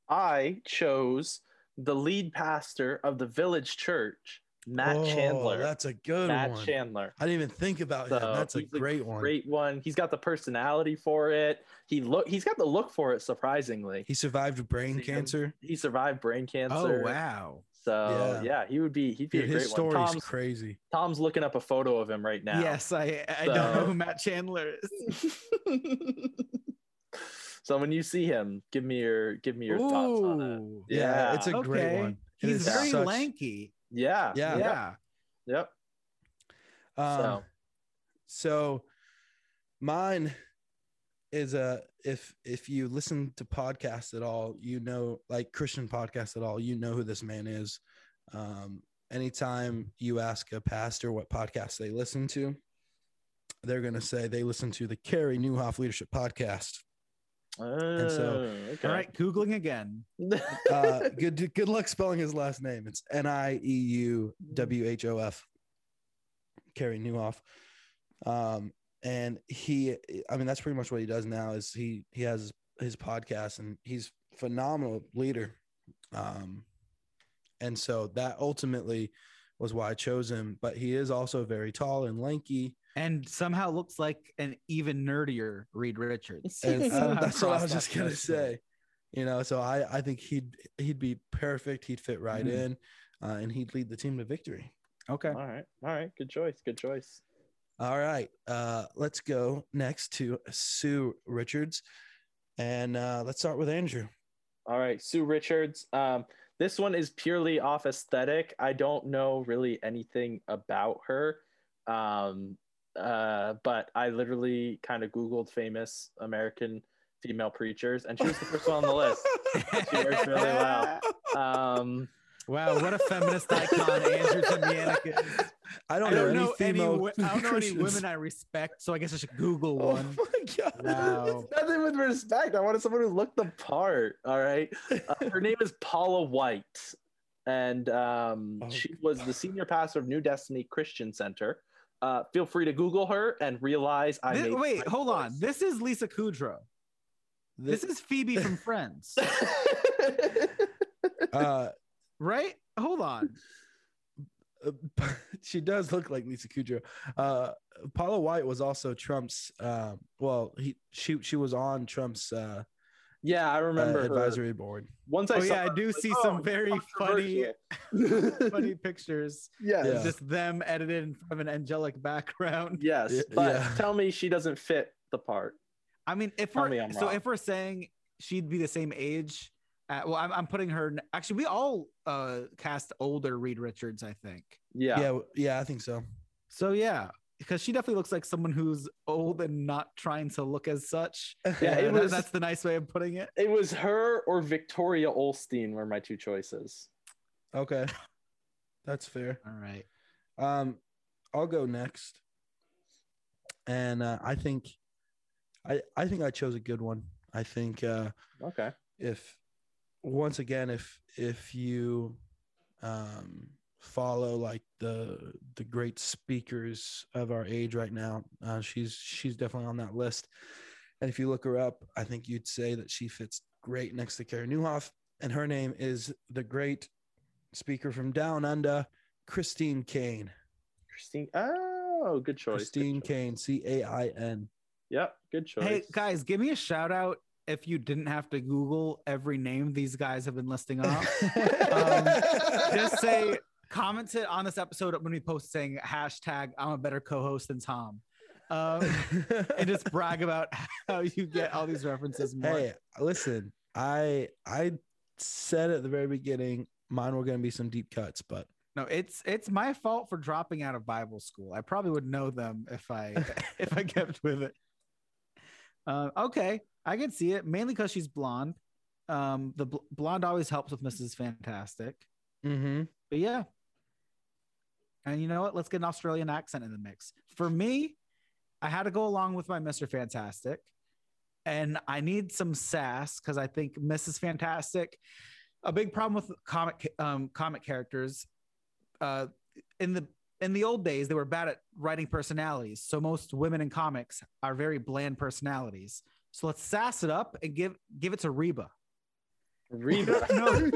I chose the lead pastor of the village church, Matt Oh, Chandler. That's a good Matt one. Matt Chandler. I didn't even think about him. That's a he's great one. Great one. He's got the personality for it. He look. He's got the look for it. Surprisingly, He survived brain See him? cancer. he survived brain cancer. Oh cancer. wow. So Yeah. yeah. he would be. He'd be Dude, a his great story's one. Tom's, crazy. Tom's looking up a photo of him right now. Yes, I I So- don't know who Matt Chandler is. so when you see him, give me your give me your thoughts on it. Yeah, Yeah. it's a great one. And He's very such- lanky. Yeah. Yeah. Yeah. Yep. Um, So. so mine is a if if you listen to podcasts at all, you know, like Christian podcasts at all, you know who this man is. Um, anytime you ask a pastor what podcast they listen to, they're gonna say they listen to the Carey Nieuwhof Leadership Podcast. And so- All right, googling again. Uh, good good luck spelling his last name. It's N I E U W H O F. Carey Nieuwhof. Um, and he, I mean, that's pretty much what he does now. Is he he has his podcast and he's phenomenal leader. Um, and so that ultimately was why I chose him. But he is also very tall and lanky. And somehow looks like an even nerdier Reed Richards. And uh, that's what I was just gonna say. You know, so I I think he'd he'd be perfect. He'd fit right Mhm. in, uh, and he'd lead the team to victory. Okay. All right. All right. Good choice. Good choice. All right, uh, let's go next to Sue Richards, and uh, let's start with Andrew. All right, Sue Richards. Um, this one is purely off aesthetic. I don't know really anything about her, um, uh, but I literally kind of Googled famous American female preachers, and she was the first one on the list. She works really well. Um, Wow, what a feminist icon Andrew Timianik is. I I don't, know don't any know any. wo- I don't know any women I respect, so I guess I should Google Oh one. my god! Wow. It's nothing with respect. I wanted someone who looked the part. All right. Uh, her name is Paula White, and um, Oh. she was the senior pastor of New Destiny Christian Center. Uh, feel free to Google her and realize I Thi- made wait, hold on. This is Lisa Kudrow. This is Phoebe from Friends, uh, right? Hold on. she does look like Lisa Kudrow. Uh, Paula White was also Trump's. Uh, well, he she she was on Trump's uh, yeah, I uh, remember her. advisory board. Once I Oh saw yeah, I her, do was like, see oh, some very funny, funny pictures. yes. Yeah. Just them edited in front of an angelic background. Yes, but yeah. tell me she doesn't fit the part. I mean, if Tell we're me I'm so wrong. if we're saying she'd be the same age, at, well, I'm, I'm putting her. Actually, we all uh cast older Reed Richards, I think. Yeah. Yeah, yeah, I think so. So yeah, because she definitely looks like someone who's old and not trying to look as such. Yeah, it was- that's the nice way of putting it. It was her or Victoria Osteen were my two choices. Okay, that's fair. All right. Um, I'll go next, and uh, I think, I I think I chose a good one. I think uh, Okay. if once again if if you um follow like the the great speakers of our age right now uh, she's she's definitely on that list and if you look her up i think you'd say that she fits great next to Karen Nieuwhof and her name is the great speaker from down under Christine Caine Christine. Oh, good choice. good Christine choice. Caine C A I N Yep, good choice. Hey guys, give me a shout out if you didn't have to Google every name these guys have been listing off. Um, Just say comment it on this episode when we post saying hashtag I'm a better co-host than Tom. Um, and just brag about how you get all these references more. Hey, listen, I I said at the very beginning mine were going to be some deep cuts, but No, it's it's my fault for dropping out of Bible school. I probably would know them if I if I kept with it. Uh, okay, I can see it mainly because she's blonde. Um, the bl- blonde always helps with Mrs. Fantastic. mm-hmm. But yeah. And you know what? Let's get an Australian accent in the mix. For me, I had to go along with my Mr. Fantastic. And I need some sass because I think Mrs. Fantastic, a big problem with comic um, comic characters, uh, in the in the old days, they were bad at writing personalities. So most women in comics are very bland personalities. So let's sass it up and give give it to Reba. Reba. No.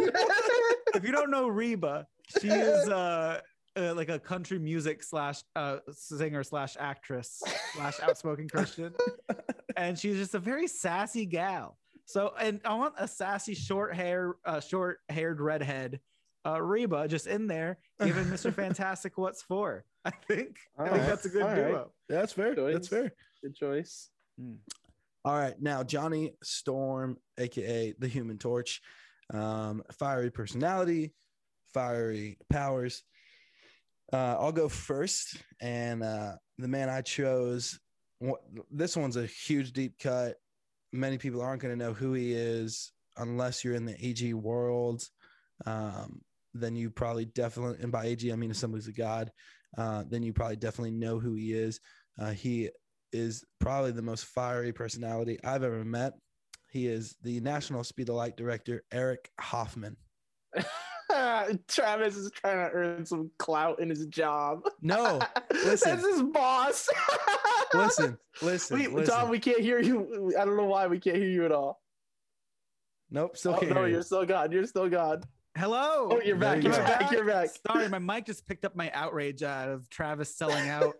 if you don't know Reba, she is uh uh, like a country music slash uh, singer slash actress slash outspoken Christian, and she's just a very sassy gal. So, and I want a sassy short hair, uh, short haired redhead, uh, Reba, just in there giving Mr. Fantastic what's for. I think I think Alright, that's a good alright. duo. That's fair. That's fair. Good choice. All right, now Johnny Storm, aka the Human Torch, um, fiery personality, fiery powers. Uh, I'll go first, and uh, the man I chose. This one's a huge deep cut. Many people aren't going to know who he is unless you're in the AG world. Um, then you probably definitely, and by AG I mean Assemblies of God. Uh, then you probably definitely know who he is. Uh, he is probably the most fiery personality I've ever met. He is the National Speed the Light director, Eric Hoffman. Travis is trying to earn some clout in his job. No, listen. That's his boss. listen, listen, Wait, listen. Tom, we can't hear you. I don't know why we can't hear you at all. nope, still Oh, can't no, hear you're still gone. You're still gone. Hello. Oh, you're back. you You're go. back. You're back. Sorry, my mic just picked up my outrage out of Travis selling out.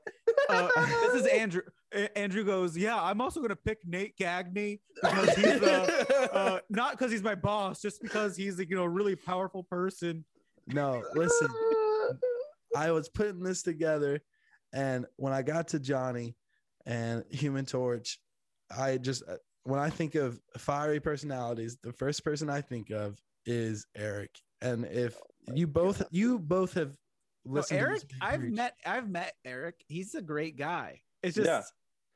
Uh, this is Andrew. A- Andrew goes, yeah, I'm also gonna pick Nate Gagney because he's uh, uh, not because he's my boss, just because he's like, you know a really powerful person. no, listen. I was putting this together, and when I got to Johnny and Human Torch, I just uh, when I think of fiery personalities, the first person I think of is Eric. And if you both you both have listened, to Eric, this I've met I've met Eric. He's a great guy. It's just, Yeah.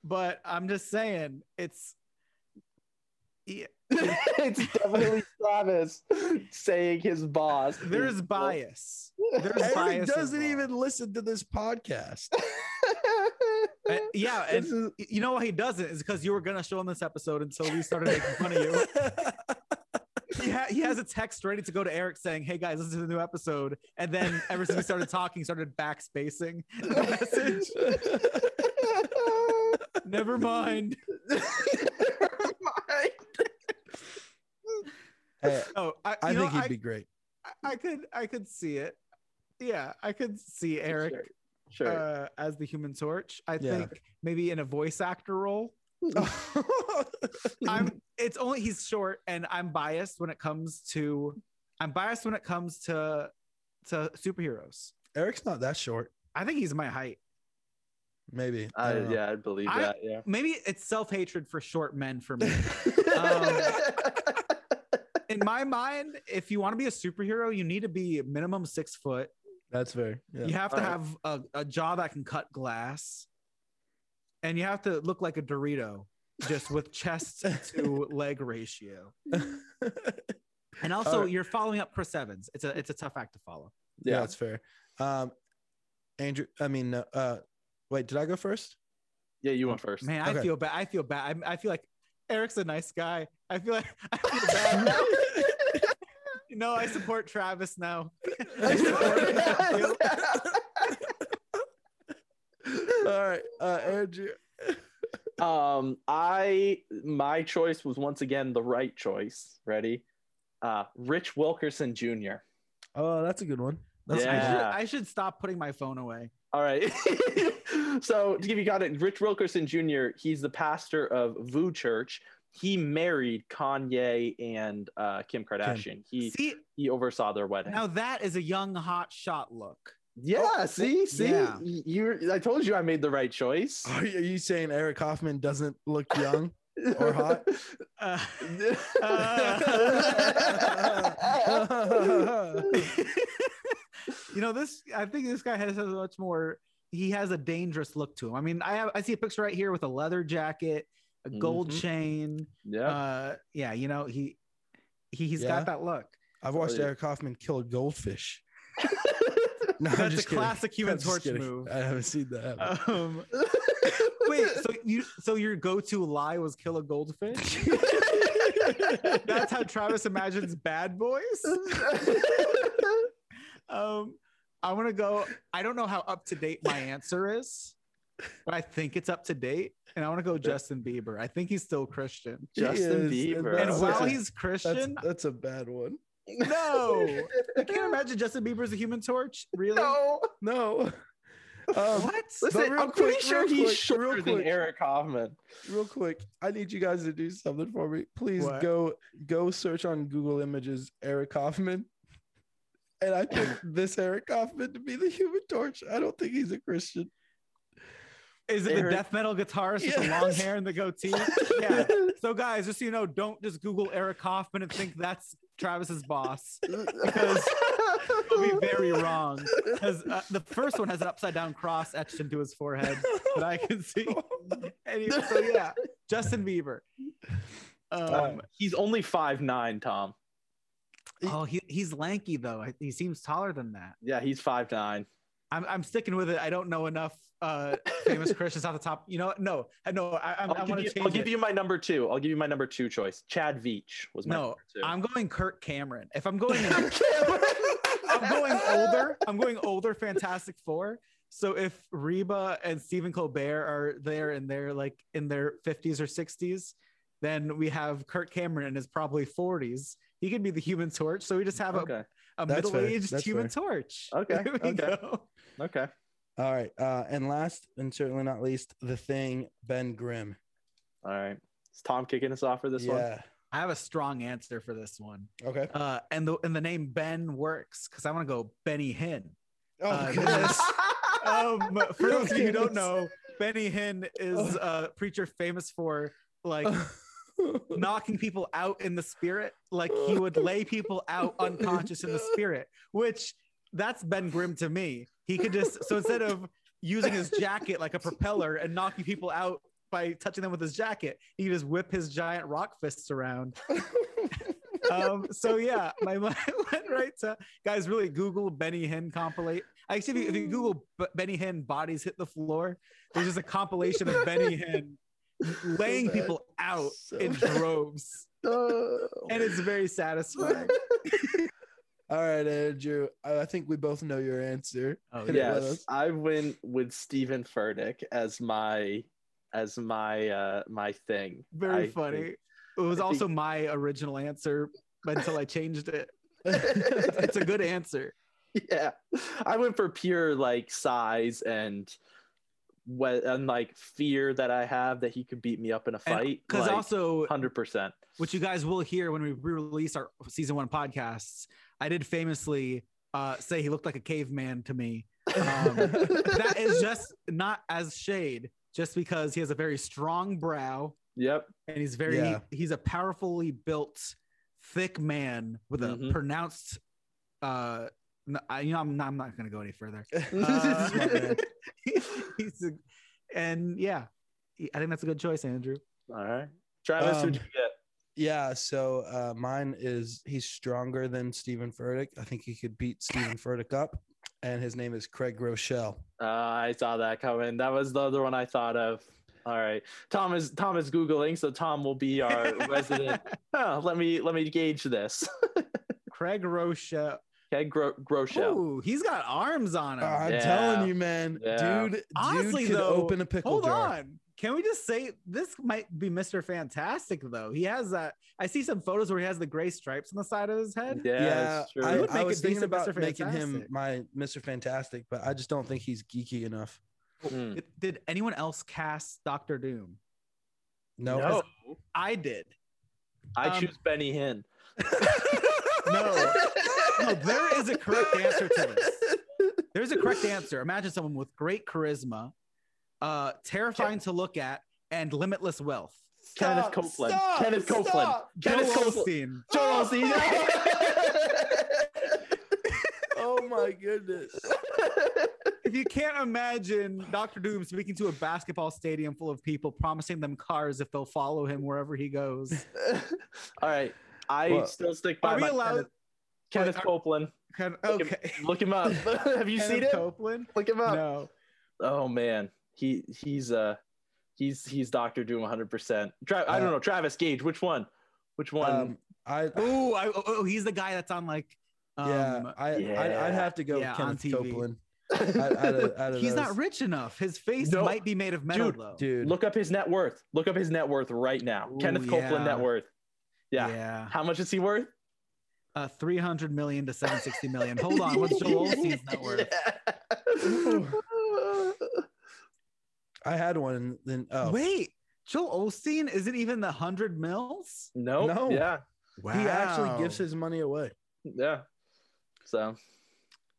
But I'm just saying, it's yeah, it's definitely Travis saying his boss. there's bias. There's Eric bias doesn't involved. even listen to this podcast. Uh, yeah, and is- you know why he doesn't is because you were gonna show him this episode until we started making fun of you. He, ha- he has a text ready to go to Eric saying, "Hey guys, listen to the new episode," and then ever since we started talking, he started backspacing the message. Never mind. Never mind. Hey, Oh, I, I you know, think he'd I, be great. I- I could, I could see it. Yeah, I could see Eric Sure. sure. uh, as the Human Torch. I Yeah. think maybe in a voice actor role. I'm. It's only he's short, and I'm biased when it comes to. I'm biased when it comes to to superheroes. Eric's not that short. I think he's my height. Maybe. I I, yeah, I believe I- that. Yeah. Maybe it's self hatred for short men for me. Um, in my mind, if you want to be a superhero, you need to be minimum six foot. That's fair. Yeah. You have to Alright. have a, a jaw that can cut glass, and you have to look like a Dorito, just with chest to leg ratio. And also, Alright. you're following up Chris Evans. It's a it's a tough act to follow. yeah, yeah. that's fair. Um, Andrew, I mean, uh, wait, did I go first? Yeah, you went first. Man, I feel bad. I feel bad. I, I feel like Eric's a nice guy. I feel like I feel bad now. you I support Travis now. I support him. All right, uh, Andrew. um, I my choice was once again the right choice. Ready? Uh, Rich Wilkerson Jr. Oh, that's a good one. That's a I, good one. should, Yeah. I should stop putting my phone away. All right. so to give you context, Rich Wilkerson Jr. He's the pastor of VOUS Church. He married Kanye and uh, Kim Kardashian. He See, he oversaw their wedding. now that is a young hot shot look. yeah. See. See. yeah. You. I told you I made the right choice. Are you, are you saying Eric Hoffman doesn't look young? Or hot? Uh, you know this. I think this guy has a much more. He has a dangerous look to him. I mean, I have I see a picture right here with a leather jacket, a gold Mhm. chain. yeah. Uh, yeah, you know he, he he's Yeah? got that look. I've watched Oh, yeah. Eric Hoffman kill a goldfish. No, I'm That's a kidding. classic Human I'm Torch move. I haven't seen that. Um, wait, so you so your go-to lie was kill a goldfish? That's how Travis imagines bad boys. Um, I want to go. I don't know how up to date my answer is, but I think it's up to date, and I want to go Justin Bieber. I think he's still Christian, He Justin is, Bieber. and such while a- he's that's, Christian, that's a bad one. No. I can't imagine Justin Bieber's a human torch. Really? No. No. Um, What? Listen, I'm pretty sure he's quick, shorter real than. Eric Hoffman. real quick, I need you guys to do something for me. Please What? go go search on Google Images Eric Hoffman. And I think this Eric Hoffman to be the human torch. I don't think he's a Christian. Is it Eric- the death metal guitarist with the long hair and the goatee? Yeah. So, guys, just so you know, don't just Google Eric Hoffman and think that's Travis's boss because you'll be very wrong. Because uh, the first one has an upside down cross etched into his forehead that I can see. Anyway, so yeah, Justin Bieber. Um, He's only five nine, Tom. oh, he, he's lanky though. He seems taller than that. Yeah, he's five nine. I'm, I'm sticking with it. I don't know enough uh, famous Christians off the top. You know, what? no, I no, I, I'm- I I'll, want give you, change I'll give you my number two. I'll give you my number two choice. Chad Veach was my No, number two. I'm going Kirk Cameron. If I'm going, I'm going older. I'm going older. Fantastic Four. So if Reba and Stephen Colbert are there and they're like in their 50s or 60s, then we have Kirk Cameron in his probably 40s. He could be the Human Torch. So we just have Okay. a, a That's middle-aged That's Human fair. Torch. Okay, There we okay. go. Okay. All right. Uh, and last and certainly not least, the thing, Ben Grimm. All right. Is Tom kicking us off for this one? yeah. I have a strong answer for this one. Okay. Uh, and the and the name Ben works because I want to go Benny Hinn. Oh, Uh, goodness. um, for those of you who don't know, Benny Hinn is a preacher famous for like knocking people out in the spirit. Like he would lay people out unconscious in the spirit, which that's Ben Grimm to me. He could just so instead of using his jacket like a propeller and knocking people out by touching them with his jacket, he could just whip his giant rock fists around. Um, so yeah, my mind went right to guys. Really, Google Benny Hinn compilate. I actually, if you, if you Google B- Benny Hinn bodies hit the floor, there's just a compilation of Benny Hinn laying bad. people out So in bad. droves, and it's very satisfying. All right, Andrew. I I think we both know your answer. Oh, Hit it with yes. I went with Steven Furtick as my as my uh my thing. Very I funny. think- It was I think- also my original answer until I changed it. It's a good answer. yeah, I went for pure like size and what and like fear that I have that he could beat me up in a fight. Because like, also, hundred percent. which you guys will hear when we re-release our season one podcasts. I did famously uh, say he looked like a caveman to me. Um, that is just not as shade, just because he has a very strong brow Yep. and he's very Yeah. he's a powerfully built, thick man with a Mhm. pronounced. Uh, no, I, you know, I'm not, I'm not going to go any further. Uh, he's a, and yeah, I think that's a good choice, Andrew. All right, Travis, Um, who'd you get? Yeah, so uh, mine is he's stronger than Steven Furtick. I think he could beat Steven Furtick up, and his name is Craig Groeschel. Uh, I saw that coming. That was the other one I thought of. All right, Tom is Tom is googling, so Tom will be our resident. Oh, let me let me gauge this. Craig Rocha. Okay, Gro- Groeschel. Oh, he's got arms on him. I'm Yeah. telling you, man, Yeah. dude, Honestly, dude could though, open a pickle Hold jar. on. Can we just say this might be Mr. Fantastic though? He has that. I see some photos where he has the gray stripes on the side of his head. Yeah, Yeah, that's true. I, would I make was a thinking decent about Mr. making him Fantastic. my Mr. Fantastic, but I just don't think he's geeky enough. Hmm. Did, did anyone else cast Doctor Doom? No, No, I did. I Um, choose Benny Hinn. No. No, there is a correct answer to this. There's a correct answer. Imagine someone with great charisma, uh, terrifying to look at, and limitless wealth. Kenneth Copeland. stop, Kenneth Copeland. stop. Kenneth Joel Copeland. Osteen. Joel Osteen. oh my goodness. If you can't imagine Doctor Doom speaking to a basketball stadium full of people, promising them cars if they'll follow him wherever he goes. All right, I Well, still stick by Are we my allowed? Kenneth, Kenneth Wait, are- Copeland. Kind Look him- okay. Look him up. Have you seen Kenneth it? Copeland? Look him up. No. Oh man, he he's uh he's he's Doctor Doom 100. percent Tra- I don't Uh, know Travis Gage. Which one? Which one? Um, I Oh, I, oh, he's the guy that's on like. Um, yeah, I I'd, yeah. I'd have to go Yeah, with on Kenneth TV. Copeland. Out, out of, out of he's not rich enough. His face No. might be made of metal Dude, though. dude. Look up his net worth. Look up his net worth right now. Ooh, Kenneth Copeland yeah. net worth. Yeah. yeah. How much is he worth? Uh, 300 million to 760 million. Hold on. What's Joel Osteen's net worth? I had one, and then oh, Wait, Joel Osteen isn't even the 100 mils? Nope. No. Yeah. wow. he actually gives his money away. Yeah. So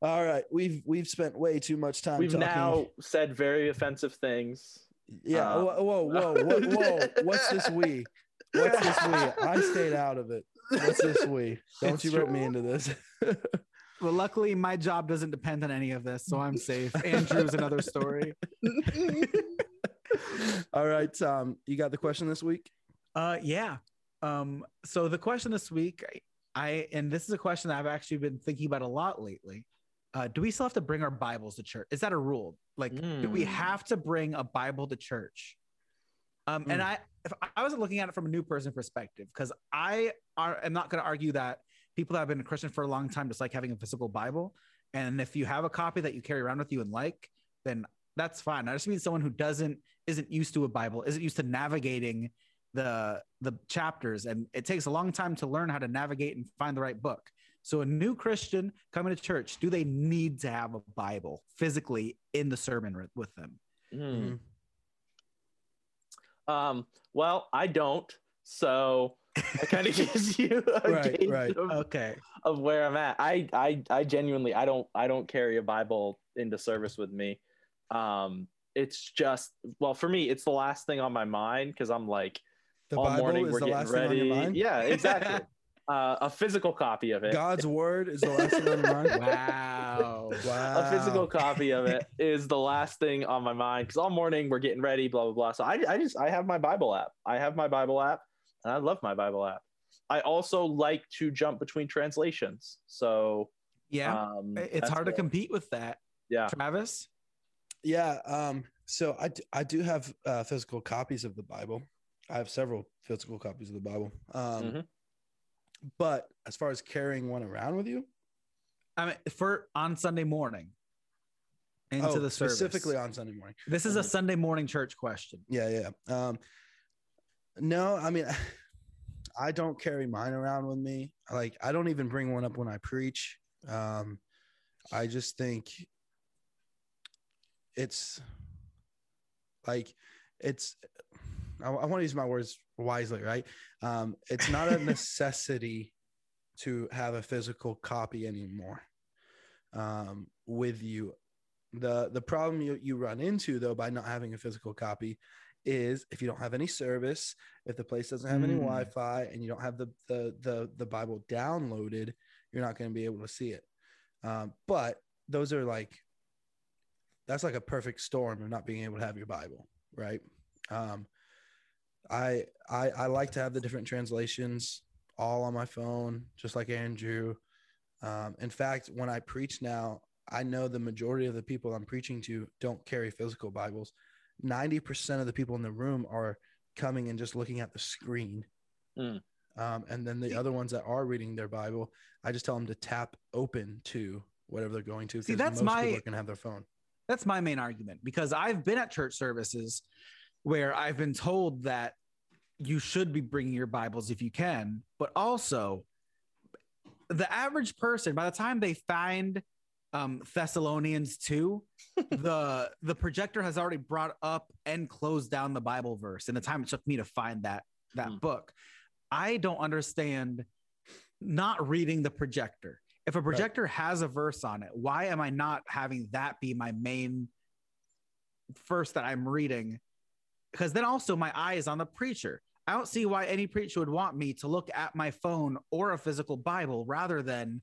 All right, we've we've spent way too much time. we've talking. now said very offensive things. yeah. uh, whoa, whoa, whoa, whoa, whoa! What's this we? What's this we? I stayed out of it. What's this we? Don't It's you rope me into this? Well, luckily, my job doesn't depend on any of this, so I'm safe. Andrew's another story. All right, Tom, you got the question this week? Uh, yeah. Um, so the question this week, I, I and this is a question that I've actually been thinking about a lot lately. Uh, do we still have to bring our Bibles to church? Is that a rule? Like, do we Mm. have to bring a Bible to church? Um, and Mm. I, if I wasn't looking at it from a new person perspective, because I are, am not going to argue that people that have been a Christian for a long time just like having a physical Bible. And if you have a copy that you carry around with you and like, then that's fine. I just mean someone who doesn't isn't used to a Bible, isn't used to navigating the the chapters, and it takes a long time to learn how to navigate and find the right book. So a new Christian coming to church, do they need to have a Bible physically in the sermon with- with them? Hmm. Um, well, I don't. So it kind of gives you a Right, gauge right. Of, Okay. of where I'm at. I, I, I genuinely, I don't, I don't carry a Bible into service with me. Um, it's just, well, for me, it's the last thing on my mind because I'm like, The all Bible morning is we're the getting last ready. thing on your mind. Yeah, exactly. uh, a physical copy of it. God's word is the last thing on my mind. Wow. Wow. a physical copy of it is the last thing on my mind because all morning we're getting ready, blah blah blah. So I, I just I have my Bible app. I have my Bible app, and I love my Bible app. I also like to jump between translations. So Yeah. um, it's that's hard to compete with that. Yeah. Travis? Yeah. Um, so I, I do have uh, physical copies of the Bible. I have several physical copies of the Bible. Um, Mhm. But as far as carrying one around with you, I mean, for on Sunday morning into oh, the service. specifically on Sunday morning. This is a Sunday morning church question. Yeah, yeah. Um, no, I mean, I don't carry mine around with me. Like, I don't even bring one up when I preach. Um, I just think it's like it's. I, I want to use my words wisely, right? Um, it's not a necessity to have a physical copy anymore um, with you. The the problem you, you run into though by not having a physical copy is if you don't have any service, if the place doesn't have any Mm. Wi-Fi, and you don't have the the the, the Bible downloaded, you're not going to be able to see it. Um, but those are like that's like a perfect storm of not being able to have your Bible, right? Um, I I I like to have the different translations all on my phone, just like Andrew. Um, in fact, when I preach now, I know the majority of the people I'm preaching to don't carry physical Bibles. 90% of the people in the room are coming and just looking at the screen. Mm. Um, and then the other ones that are reading their Bible, I just tell them to tap open to whatever they're going to. See, that's most my- people are going to have their phone. That's my main argument because I've been at church services where I've been told that you should be bringing your Bibles if you can, but also the average person, by the time they find um, Thessalonians 2, the the projector has already brought up and closed down the Bible verse in the time it took me to find that that Hmm. book. I don't understand not reading the projector. If a projector has a verse on it, why am I not having that be my main verse that I'm reading? Because then also my eye is on the preacher. I don't see why any preacher would want me to look at my phone or a physical Bible rather than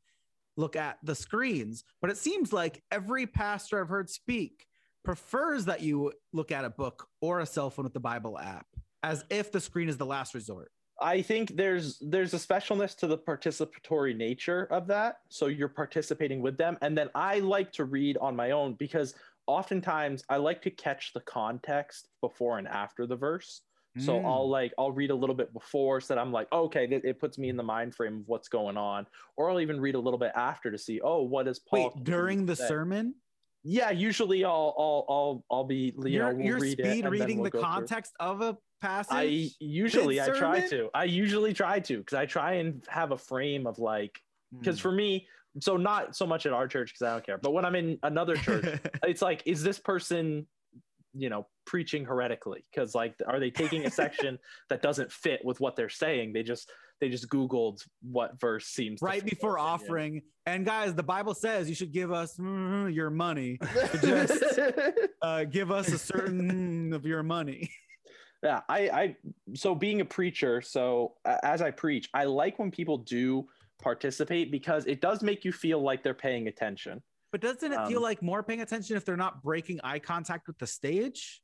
look at the screens. But it seems like every pastor I've heard speak prefers that you look at a book or a cell phone with the Bible app as if the screen is the last resort. I think there's there's a specialness to the participatory nature of that. So you're participating with them, and then I like to read on my own because oftentimes I like to catch the context before and after the verse. So Mm. I'll like I'll read a little bit before so that I'm like, okay, it, it puts me in the mind frame of what's going on, or I'll even read a little bit after to see, oh, what is Paul wait during the say? sermon. Yeah, usually I'll I'll I'll I'll be you you're know we'll you're read speed reading we'll the go through. context of a passage. I usually I try to. I usually try to because I try and have a frame of like because Mm. for me so not so much at our church because i don't care but when i'm in another church it's like is this person you know preaching heretically because like are they taking a section that doesn't fit with what they're saying they just they just googled what verse seems right before offering. And guys, the Bible says you should give us mm, your money. Just uh, give us a certain of your money. yeah i i so being a preacher so as i preach i like when people do participate because it does make you feel like they're paying attention. But doesn't it feel Um, like more paying attention if they're not breaking eye contact with the stage?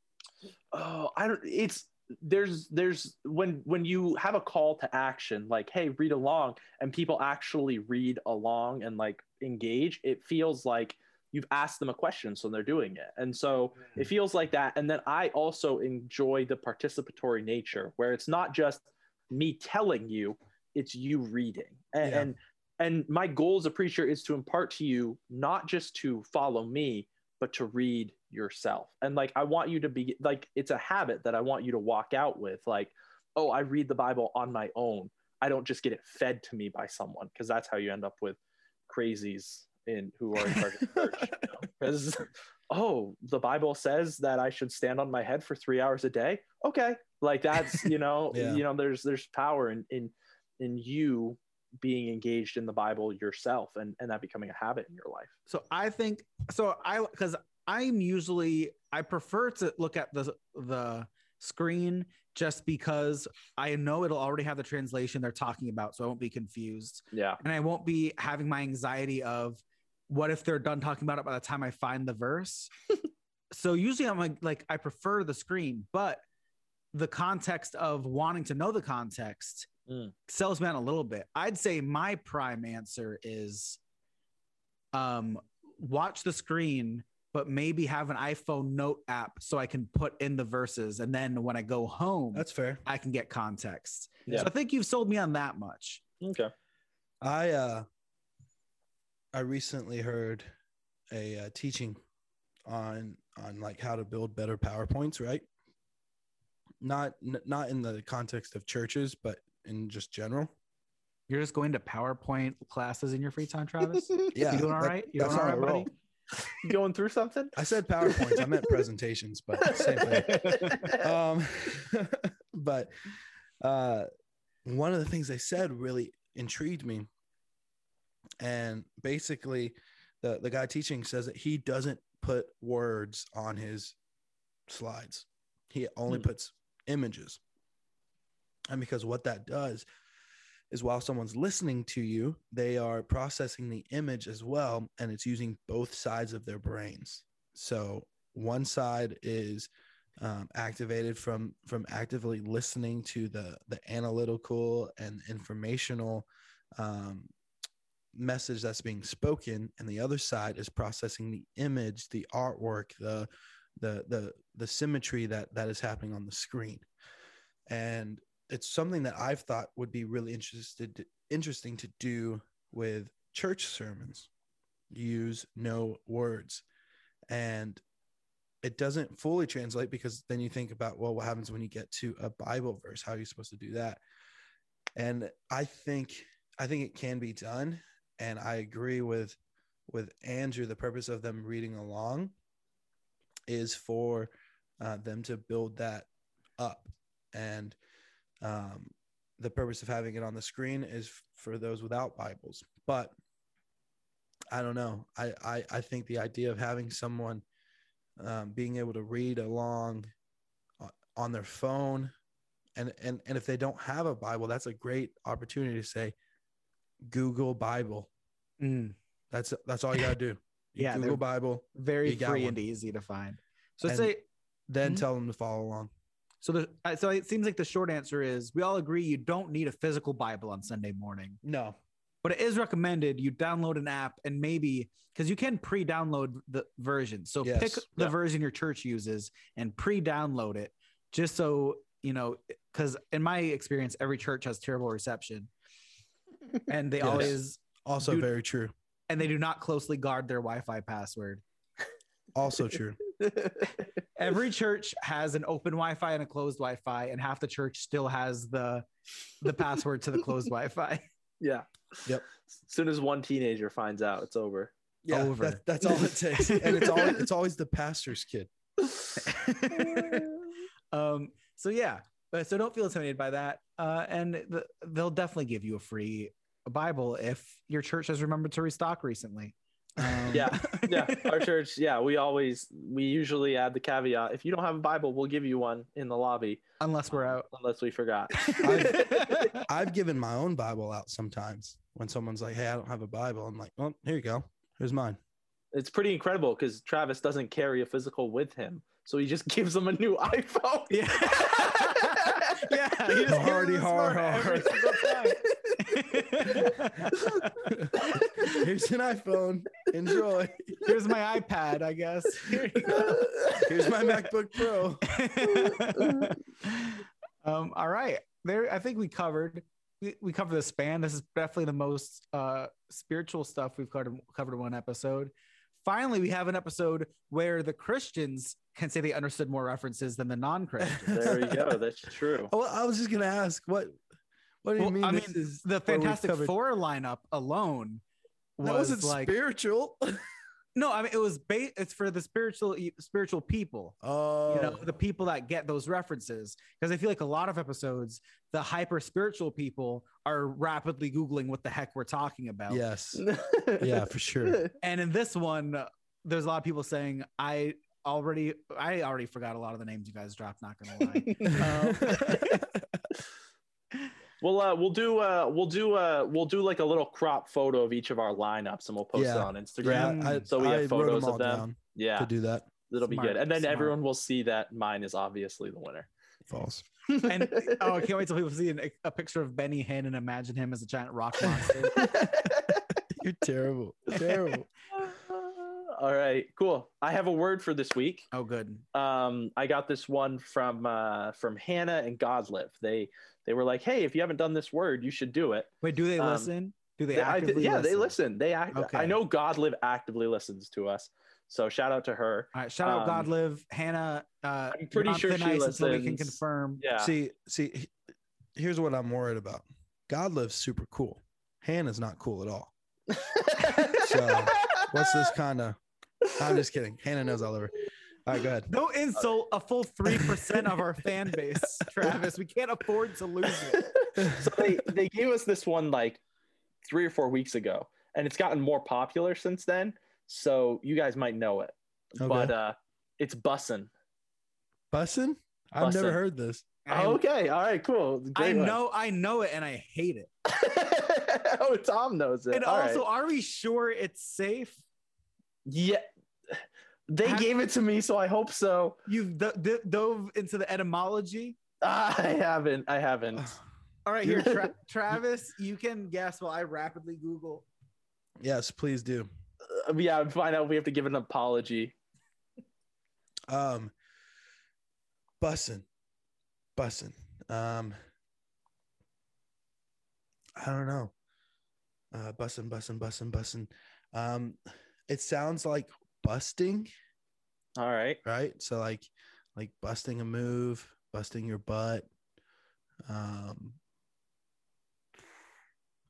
oh i don't it's there's there's when when you have a call to action like hey read along and people actually read along and like engage it feels like you've asked them a question so they're doing it. And so it feels like that. And then i also enjoy the participatory nature where it's not just me telling you it's you reading. And Yeah. and, and my goal as a preacher is to impart to you not just to follow me but to read yourself. And like i want you to be like it's a habit that i want you to walk out with like oh i read the bible on my own. I don't just get it fed to me by someone because that's how you end up with crazies in who are in charge of church because oh the bible says that i should stand on my head for three hours a day? Okay. Like that's you know Yeah. you know there's there's power in in in you being engaged in the bible yourself and and that becoming a habit in your life So I think so. I because I'm usually I prefer to look at the the screen just because I know it'll already have the translation they're talking about, so I won't be confused, yeah and I won't be having my anxiety of what if they're done talking about it by the time I find the verse. so usually I'm like like I prefer the screen, but the context of wanting to know the context Mm. sells me on a little bit. I'd say my prime answer is um watch the screen but maybe have an iphone note app so i can put in the verses and then when i go home That's fair. i can get context Yeah. so i think you've sold me on that much okay I uh I recently heard a uh, teaching on on like how to build better PowerPoints, right? Not n- not in the context of churches, but in just general. you're just going to powerpoint classes in your free time travis Yeah, you doing all that- right you that's doing all how I buddy going through something I said PowerPoints. I meant presentations, but same thing. um, but uh, one of the things they said really intrigued me. And basically, the, the guy teaching says that he doesn't put words on his slides, he only Hmm. puts images. And because what that does is while someone's listening to you, they are processing the image as well, and it's using both sides of their brains. So one side is um, activated from from actively listening to the the analytical and informational um, message that's being spoken, and the other side is processing the image, the artwork, the the the the symmetry that that is happening on the screen, and it's something that I've thought would be really interested interesting to do with church sermons. Use no words, and it doesn't fully translate because then you think about well, what happens when you get to a Bible verse? How are you supposed to do that? And I think I think it can be done, and I agree with with Andrew. The purpose of them reading along is for uh, them to build that up and um, the purpose of having it on the screen is for those without bibles. But i don't know. I i, I think the idea of having someone um, being able to read along on their phone and and and if they don't have a bible that's a great opportunity to say google bible. Mm, that's that's all you got to do. You Yeah, google bible very free one. and easy to find. So And- say then Mhm. tell them to follow along so the so it seems like the short answer is we all agree you don't need a physical bible on sunday morning no but it is recommended you download an app and maybe because you can pre-download the version so Yes. pick the Yeah. version your church uses and pre-download it just so you know because in my experience every church has terrible reception and they Yes. always also Dude. very true and they do not closely guard their wi-fi password also true every church has an open wi-fi and a closed wi-fi and half the church still has the the password to the closed wi-fi yeah Yep. As soon as one teenager finds out, it's over. Yeah, Over. That, that's all it takes, and it's always it's always the pastor's kid. um. So yeah, so don't feel intimidated by that. Uh, and the, they'll definitely give you a free Bible if your church has remembered to restock recently. Um, Yeah, yeah. Our church, yeah, we always we usually add the caveat: if you don't have a Bible, we'll give you one in the lobby, Unless we're out. unless we forgot. I've given my own Bible out sometimes when someone's like, "Hey, I don't have a Bible." I'm like, "Well, here you go. Here's mine." it's pretty incredible because Travis doesn't carry a physical with him, so he just gives them a new iPhone. yeah. yeah. he just Hardy us a Here's an iPhone. Enjoy. Here's my iPad, I guess. Here you go. Here's my MacBook Pro. um, all right. There, I think we covered we, we covered the span. This is definitely the most uh spiritual stuff we've covered covered in one episode. Finally, we have an episode where the Christians can say they understood more references than the non-Christians. there you go. That's true. Well, I was just gonna ask what. What do you Well, mean? I this mean, is the Fantastic Four lineup alone That was wasn't like spiritual. no. I mean, it was ba- It's for the spiritual spiritual people. Oh, you know the people that get those references because i feel like a lot of episodes the hyper spiritual people are rapidly googling what the heck we're talking about yes, yeah, for sure. and in this one there's a lot of people saying i already i already forgot a lot of the names you guys dropped not gonna lie um, We'll uh, we'll do uh, we'll do uh, we'll do like a little crop photo of each of our lineups and we'll post it on Instagram. Yeah, I, So we have I photos them of them. Yeah, to do that. it'll be good, and then smart. everyone will see that mine is obviously the winner. False. and oh i can't wait till people see an, a picture of benny hinn and imagine him as a giant rock monster You're terrible. Terrible. All right, cool. I have a word for this week. oh good um, I got this one from uh, from Hannah and Godlive. They they were like, "Hey, if you haven't done this word, you should do it." wait do they Um, listen do they They- I- actively yeah, they listen. They act. Okay. I know Godlive actively listens to us, so shout out to her. all right shout out Um, god live hannah uh I'm pretty sure she until we can confirm Yeah, See, see, here's what I'm worried about. God lives super cool. Hannah's not cool at all. So, What's this kind of? I'm just kidding. Hannah knows all over. All right, go ahead. Don't insult a full three percent of our fan base, Travis. We can't afford to lose it. so they they gave us this one like three or four weeks ago, and it's gotten more popular since then. So you guys might know it, Okay. but uh, it's bussin'. Bussin? I've never heard this. I, okay, all right, cool. I one. know, I know it, and I hate it. oh, Tom knows it. And All also, right. are we sure it's safe? Yeah, they Have- gave it to me, so I hope so. You've d- d- dove into the etymology. I haven't. I haven't. All right, here, Tra- Travis, you can guess while I rapidly Google. Yes, please do. Uh, yeah, find out. We have to give an apology. Um, bussin, bussin. Um, I don't know. Uh, bussin, bussin, bussin, bussin. Um, it sounds like busting, All right. right? So like, like busting a move, busting your butt. Um,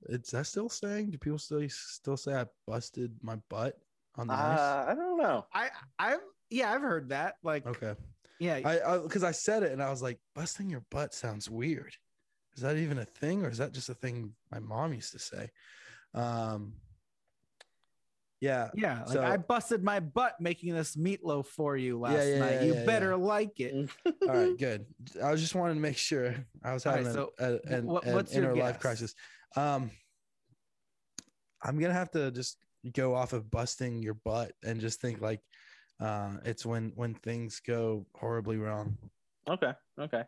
is that still saying? Do people still still say I busted my butt on the ice? Uh, I don't know. I, I've, yeah, I've heard that. Like, Okay. yeah, I because I, said it and I was like, busting your butt sounds weird. Is that even a thing, or is that just a thing my mom used to say? Um, yeah, yeah. Like, so- I busted my butt making this meatloaf for you last yeah, night. yeah, you yeah, better like it. all right, good. I was just wanting to make sure I was All right, having so a, a- an, what- an what's your inner life crisis. Um, I'm gonna have to just go off of busting your butt and just think like, uh, it's when when things go horribly wrong. Okay. Okay.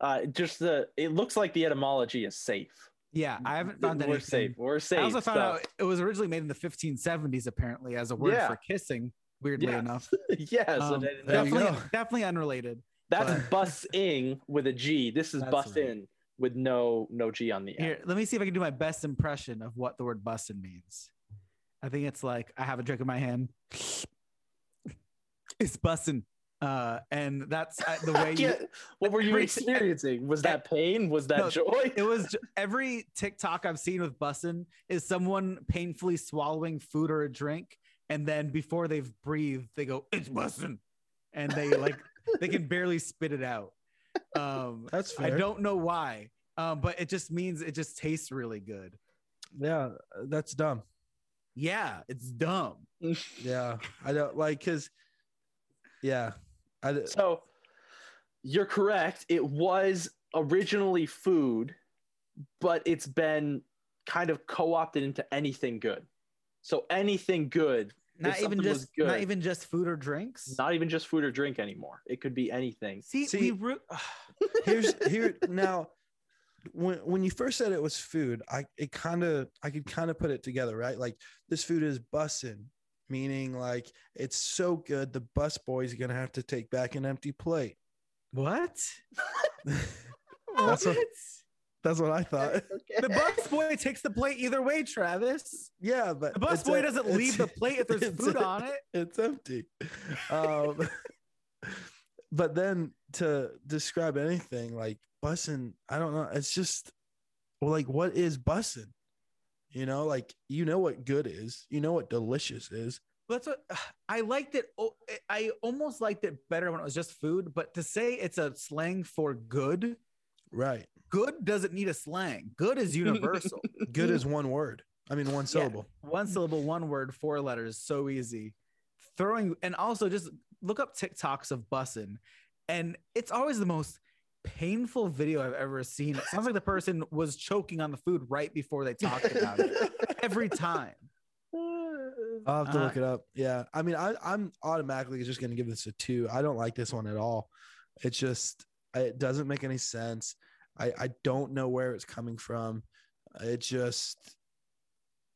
Uh, just the. It looks like the etymology is safe. Yeah, I haven't found that. We're safe. We're safe. I also found so- out it was originally made in the 1570s, apparently, as a word Yeah. for kissing. Weirdly Yeah. enough, yeah. So Um, that- There you definitely, definitely unrelated. that's but- busing with a G. This is bust right. in with no no G on the end. Here, let me see if I can do my best impression of what the word bussin means. I think it's like I have a drink in my hand. It's bussin. Uh, and that's uh, the way you. What were you every- experiencing? Was that pain? Was that No, joy? It was every TikTok I've seen with bussin is someone painfully swallowing food or a drink, and then before they've breathed, they go, "It's bussin," and they like they can barely spit it out. Um, That's fine. I don't know why, um, but it just means it just tastes really good. Yeah, that's dumb. Yeah, it's dumb. Yeah, I don't like because. Yeah, I d- So you're correct. It was originally food, but it's been kind of co-opted into anything good. So anything good, Not even something was just not even just food or drinks. not even just food or drink anymore. It could be anything. See, See- we ru- here's here now when when you first said it was food i it kind of i could kind of put it together right like this food is bussin meaning like it's so good the bus boy's gonna have to take back an empty plate what? That's what- What? that's what i thought the bus boy takes the plate either way, Travis. yeah but The bus boy a- doesn't leave the plate if there's it's- food on it. it's empty um but then to describe anything like bussing, i don't know it's just well like what is bussin you know like you know what good is you know what delicious is That's what I liked it. oh, I almost liked it better when it was just food. But to say it's a slang for good, right good doesn't need a slang. Good is universal. good is one word i mean one syllable one syllable, one word, four letters, so easy. Throwing and also just look up TikToks of bussin, and it's always the most painful video I've ever seen. It sounds like the person was choking on the food right before they talked about it every time. i'll have to Uh, look it up. Yeah. I mean I, i'm automatically just going to give this a two. I don't like this one at all. It's just it doesn't make any sense. I i don't know where it's coming from. It just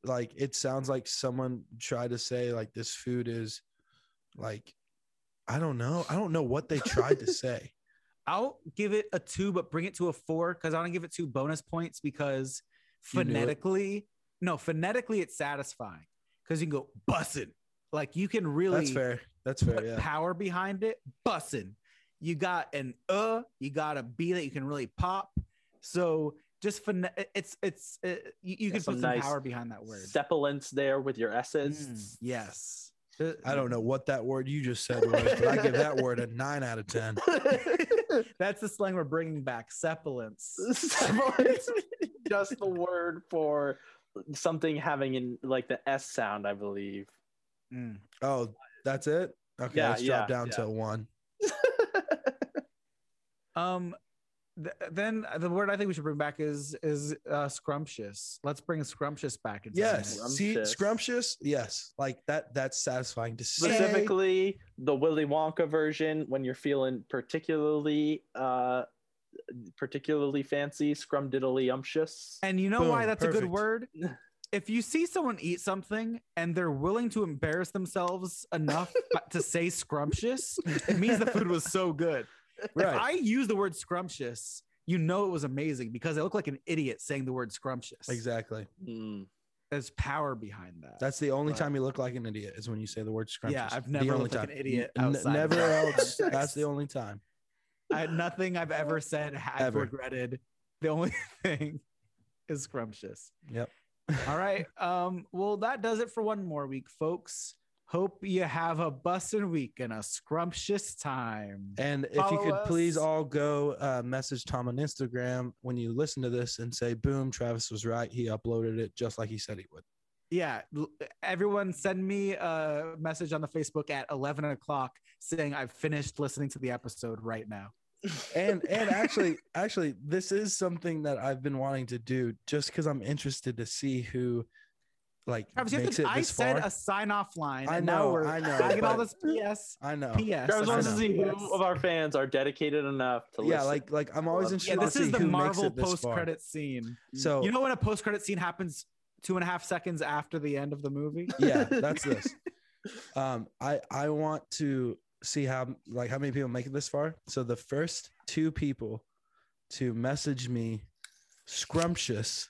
like it sounds like someone tried to say like this food is like i don't know. I don't know what they tried to say I'll give it a two, but bring it to a four because I want to give it two bonus points because You knew it. phonetically, no, phonetically it's satisfying because you can go bussin'. Like you can really that's fair that's fair put yeah power behind it, bussin'. You got an uh, you got a B that you can really pop. So just phone- it's it's uh, you, you Yeah, can some put some nice power behind that word. Sibilance there with your S's. Mm, yes. I don't know what that word you just said was but i give that word a nine out of ten That's the slang we're bringing back. Sibilance. Sibilance, just the word for something having in like the S sound, I believe. Mm. oh that's it okay Yeah, let's drop down yeah. to one Um, th- then the word I think we should bring back is is uh, scrumptious. Let's bring scrumptious back into Yes. mix. See, Scrumptious. scrumptious. Yes. Like that. That's satisfying to say. Specifically, the Willy Wonka version when you're feeling particularly uh particularly fancy, scrumdiddly umptious. And you know why Boom, that's a good word? If you see someone eat something and they're willing to embarrass themselves enough to say scrumptious, it means the food was so good. If I use the word scrumptious, you know it was amazing because I look like an idiot saying the word scrumptious. Exactly. Mm. There's power behind that. That's the only Right. time you look like an idiot is when you say the word scrumptious. Yeah, I've never only looked like an time. idiot N- outside of never that else. That's the only time. I, nothing I've ever said I've Ever. regretted. The only thing is scrumptious. Yep. All right. Um, well, that does it for one more week, folks. Hope you have a bussin' week and a scrumptious time. And if you could please all go uh, message Tom on Instagram when you listen to this and say, "Boom, Travis was right. He uploaded it just like he said he would." Yeah, everyone send me a message on the Facebook at 11 o'clock saying I've finished listening to the episode right now. And and actually, actually, this is something that I've been wanting to do just because I'm interested to see who like Travis, you makes to- it I this said far. a sign off line. I and now know, we're I know, bagging all this PS. I know. PS. Travis I wants to know. see Yes. who of our fans are dedicated enough to yeah, listen. like like I'm always Yeah, interested Yeah, this is the Marvel makes it this post far. credit scene. So You know when a post credit scene happens two and a half seconds after the end of the movie? yeah, that's this. Um, I I want to see how like how many people make it this far. So the first two people to message me scrumptious.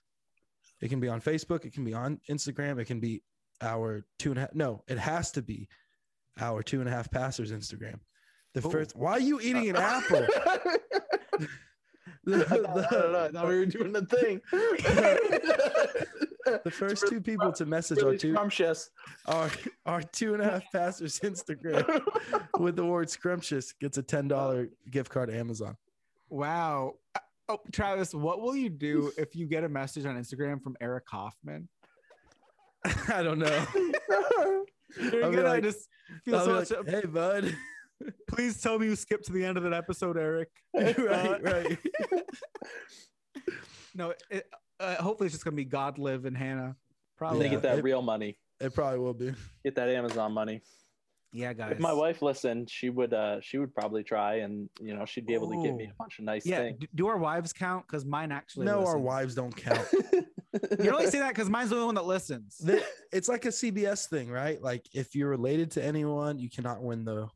It can be on Facebook, it can be on Instagram, it can be our two and a half. No, it has to be our two and a half pastors Instagram. The Ooh. first. Why are you eating an uh, apple? The, I thought, I don't know. I the- thought we were doing the thing. the first two people to message really our two scrumptious. our our two and a half pastors Instagram with the word scrumptious gets a ten dollar gift card to Amazon. Wow. Oh, Travis, what will you do if you get a message on Instagram from Eric Hoffman? I don't know. You're I'll gonna like- just feel I'll so much. like, hey, bud. Please tell me you skipped to the end of that episode, Eric. right, Uh, right. No, it, uh, hopefully it's just gonna be God live and Hannah. Probably. Yeah. get that it- real money. It probably will be. Get that Amazon money. Yeah, guys. If my wife listened, she would uh she would probably try and you know she'd be able to give me a bunch of nice Yeah, things. d- do our wives count? Because mine actually. No, our wives don't count. You only say that because mine's the only one that listens. The- it's like a CBS thing, right? Like if you're related to anyone, you cannot win the.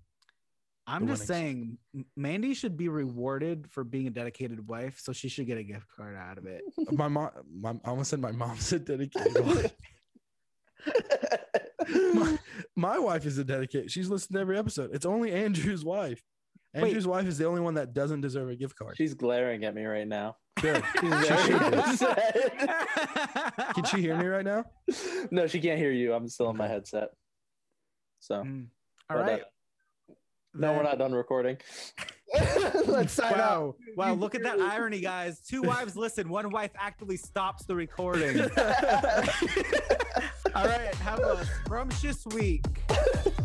I'm the just saying, Mandy should be rewarded for being a dedicated wife, so she should get a gift card out of it. My mom, my, I almost said my mom's a dedicated wife. my, my wife is a dedicated. She's listened to every episode. It's only Andrew's wife. Wait. Andrew's wife is the only one that doesn't deserve a gift card. She's glaring at me right now. Good. She's She very should be. upset. Can she hear me right now? no, she can't hear you. I'm still in my headset. So Mm. All but, uh, right. no, we're not done recording. Let's sign out. Wow. Wow. Look at that irony, guys. Two wives listen, one wife actively stops the recording. All right. Have a scrumptious week.